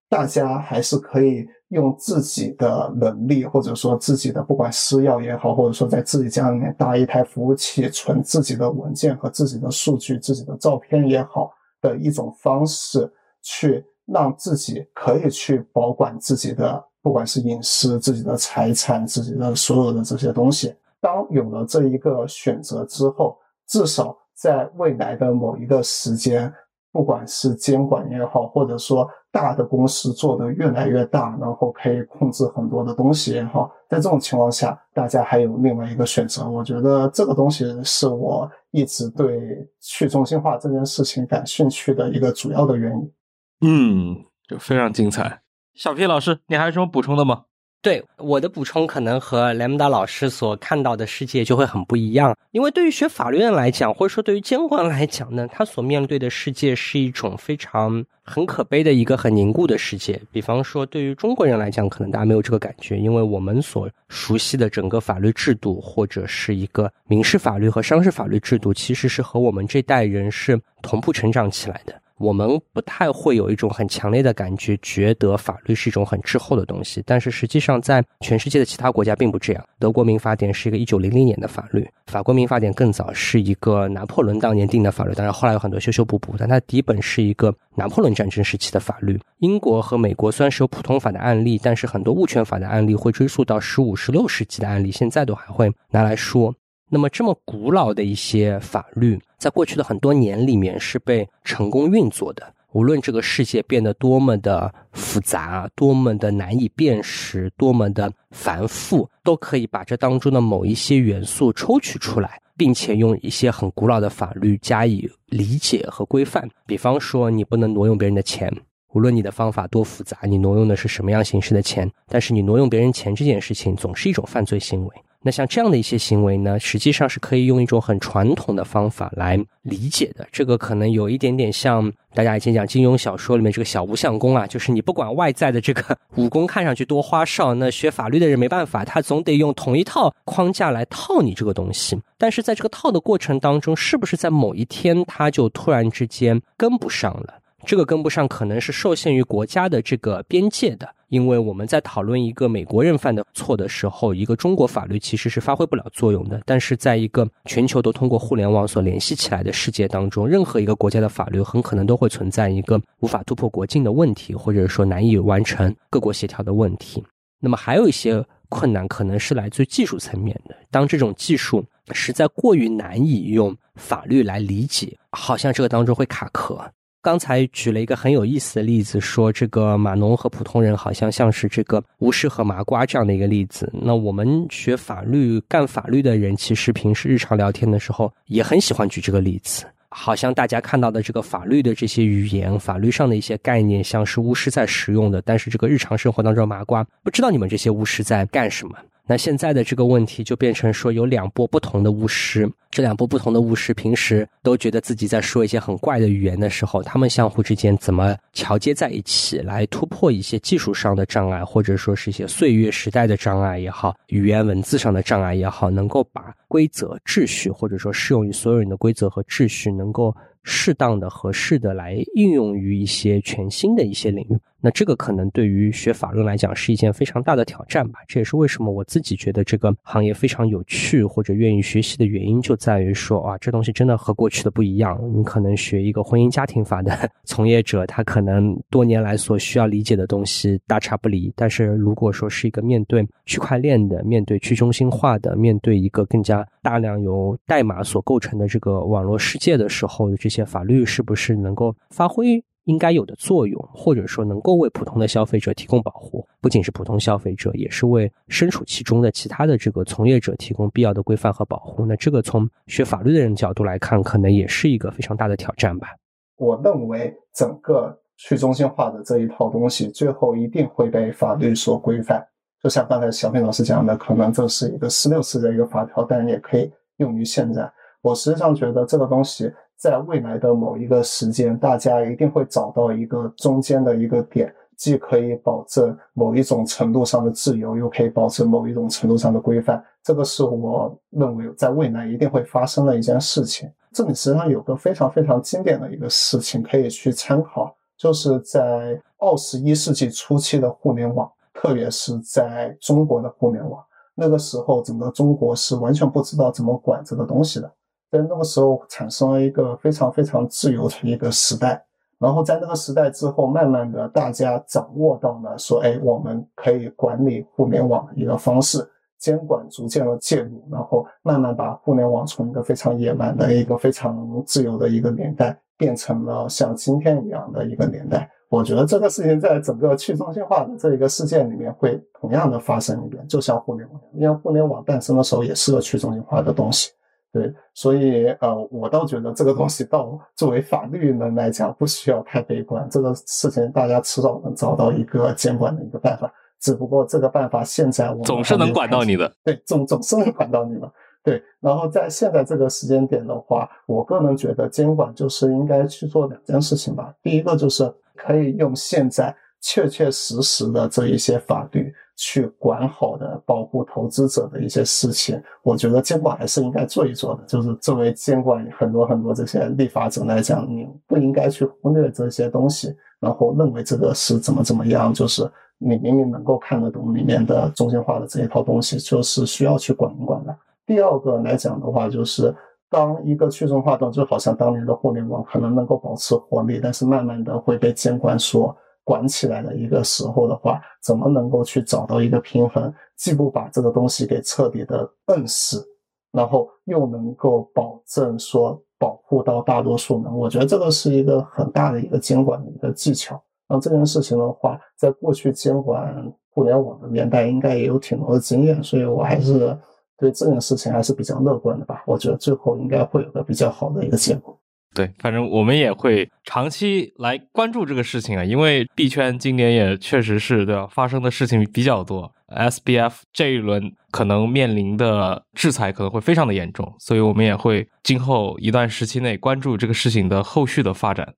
大家还是可以。用自己的能力，或者说自己的不管私钥也好，或者说在自己家里面搭一台服务器，存自己的文件和自己的数据、自己的照片也好的一种方式，去让自己可以去保管自己的不管是隐私、自己的财产、自己的所有的这些东西。当有了这一个选择之后，至少在未来的某一个时间。不管是监管也好，或者说大的公司做的越来越大，然后可以控制很多的东西也好，在这种情况下，大家还有另外一个选择。我觉得这个东西是我一直对去中心化这件事情感兴趣的一个主要的原因。嗯，就非常精彩。小 P 老师，你还有什么补充的吗？对我的补充可能和莱姆达老师所看到的世界就会很不一样，因为对于学法律人来讲，或者说对于监管来讲呢，他所面对的世界是一种非常很可悲的一个很凝固的世界。比方说，对于中国人来讲，可能大家没有这个感觉，因为我们所熟悉的整个法律制度，或者是一个民事法律和商事法律制度，其实是和我们这代人是同步成长起来的。我们不太会有一种很强烈的感觉，觉得法律是一种很滞后的东西。但是实际上，在全世界的其他国家并不这样。德国民法典是一个一九零零年的法律，法国民法典更早，是一个拿破仑当年定的法律，当然后来有很多修修补补，但它底本是一个拿破仑战争时期的法律。英国和美国虽然是有普通法的案例，但是很多物权法的案例会追溯到十五、十六世纪的案例，现在都还会拿来说。那么，这么古老的一些法律，在过去的很多年里面是被成功运作的。无论这个世界变得多么的复杂，多么的难以辨识，多么的繁复，都可以把这当中的某一些元素抽取出来，并且用一些很古老的法律加以理解和规范。比方说，你不能挪用别人的钱，无论你的方法多复杂，你挪用的是什么样形式的钱，但是你挪用别人钱这件事情，总是一种犯罪行为。那像这样的一些行为呢，实际上是可以用一种很传统的方法来理解的。这个可能有一点点像大家以前讲金庸小说里面这个小无相功啊，就是你不管外在的这个 武功看上去多花哨，那学法律的人没办法，他总得用同一套框架来套你这个东西。但是在这个套的过程当中，是不是在某一天他就突然之间跟不上了？这个跟不上，可能是受限于国家的这个边界的。因为我们在讨论一个美国人犯的错的时候，一个中国法律其实是发挥不了作用的。但是在一个全球都通过互联网所联系起来的世界当中，任何一个国家的法律很可能都会存在一个无法突破国境的问题，或者说难以完成各国协调的问题。那么还有一些困难，可能是来自技术层面的。当这种技术实在过于难以用法律来理解，好像这个当中会卡壳。刚才举了一个很有意思的例子，说这个码农和普通人好像像是这个巫师和麻瓜这样的一个例子。那我们学法律、干法律的人，其实平时日常聊天的时候也很喜欢举这个例子，好像大家看到的这个法律的这些语言、法律上的一些概念，像是巫师在使用的，但是这个日常生活当中，麻瓜不知道你们这些巫师在干什么。那现在的这个问题就变成说，有两波不同的巫师，这两波不同的巫师平时都觉得自己在说一些很怪的语言的时候，他们相互之间怎么桥接在一起，来突破一些技术上的障碍，或者说是一些岁月时代的障碍也好，语言文字上的障碍也好，能够把规则秩序，或者说适用于所有人的规则和秩序，能够适当的、合适的来应用于一些全新的一些领域。那这个可能对于学法律来讲是一件非常大的挑战吧。这也是为什么我自己觉得这个行业非常有趣或者愿意学习的原因，就在于说啊，这东西真的和过去的不一样。你可能学一个婚姻家庭法的 从业者，他可能多年来所需要理解的东西大差不离。但是如果说是一个面对区块链的、面对去中心化的、面对一个更加大量由代码所构成的这个网络世界的时候，这些法律是不是能够发挥？应该有的作用，或者说能够为普通的消费者提供保护，不仅是普通消费者，也是为身处其中的其他的这个从业者提供必要的规范和保护。那这个从学法律的人角度来看，可能也是一个非常大的挑战吧。我认为整个去中心化的这一套东西，最后一定会被法律所规范。就像刚才小飞老师讲的，可能这是一个十六次的一个法条，但也可以用于现在。我实际上觉得这个东西。在未来的某一个时间，大家一定会找到一个中间的一个点，既可以保证某一种程度上的自由，又可以保证某一种程度上的规范。这个是我认为在未来一定会发生的一件事情。这里实际上有个非常非常经典的一个事情可以去参考，就是在二十一世纪初期的互联网，特别是在中国的互联网，那个时候整个中国是完全不知道怎么管这个东西的。在那个时候产生了一个非常非常自由的一个时代，然后在那个时代之后，慢慢的大家掌握到了说，哎，我们可以管理互联网的一个方式，监管逐渐的介入，然后慢慢把互联网从一个非常野蛮的一个非常自由的一个年代，变成了像今天一样的一个年代。我觉得这个事情在整个去中心化的这一个事件里面会同样的发生一遍，就像互联网，因为互联网诞生的时候也是个去中心化的东西。对，所以呃，我倒觉得这个东西到作为法律人来讲，不需要太悲观。这个事情大家迟早能找到一个监管的一个办法，只不过这个办法现在我总是能管到你的。对，总总是能管到你的。对，然后在现在这个时间点的话，我个人觉得监管就是应该去做两件事情吧。第一个就是可以用现在确确实实的这一些法律。去管好的保护投资者的一些事情，我觉得监管还是应该做一做的。就是作为监管很多很多这些立法者来讲，你不应该去忽略这些东西，然后认为这个是怎么怎么样。就是你明明能够看得懂里面的中心化的这一套东西，就是需要去管一管的。第二个来讲的话，就是当一个去中心化的，就好像当年的互联网可能能够保持活力，但是慢慢的会被监管所。管起来的一个时候的话，怎么能够去找到一个平衡，既不把这个东西给彻底的摁死，然后又能够保证说保护到大多数人？我觉得这个是一个很大的一个监管的一个技巧。那这件事情的话，在过去监管互联网的年代，应该也有挺多的经验，所以我还是对这件事情还是比较乐观的吧。我觉得最后应该会有个比较好的一个结果。对，反正我们也会长期来关注这个事情啊，因为币圈今年也确实是对吧，发生的事情比较多。SBF 这一轮可能面临的制裁可能会非常的严重，所以我们也会今后一段时期内关注这个事情的后续的发展。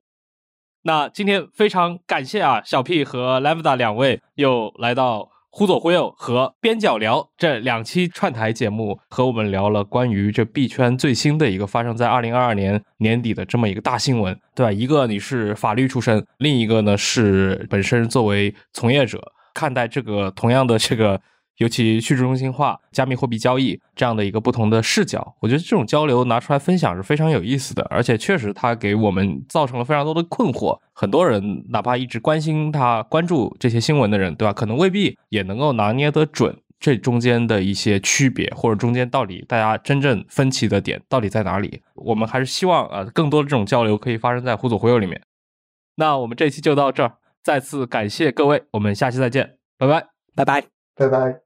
那今天非常感谢啊，小 P 和 Lambda 两位又来到忽左忽右和边角聊这两期串台节目，和我们聊了关于这币圈最新的一个发生在二零二二年年底的这么一个大新闻，对吧？一个你是法律出身，另一个呢是本身作为从业者看待这个同样的这个。尤其去中心化、加密货币交易这样的一个不同的视角，我觉得这种交流拿出来分享是非常有意思的，而且确实它给我们造成了非常多的困惑。很多人哪怕一直关心他、关注这些新闻的人，对吧？可能未必也能够拿捏得准这中间的一些区别，或者中间到底大家真正分歧的点到底在哪里。我们还是希望呃，更多的这种交流可以发生在互左互右里面。那我们这期就到这儿，再次感谢各位，我们下期再见，拜拜，拜拜，拜拜。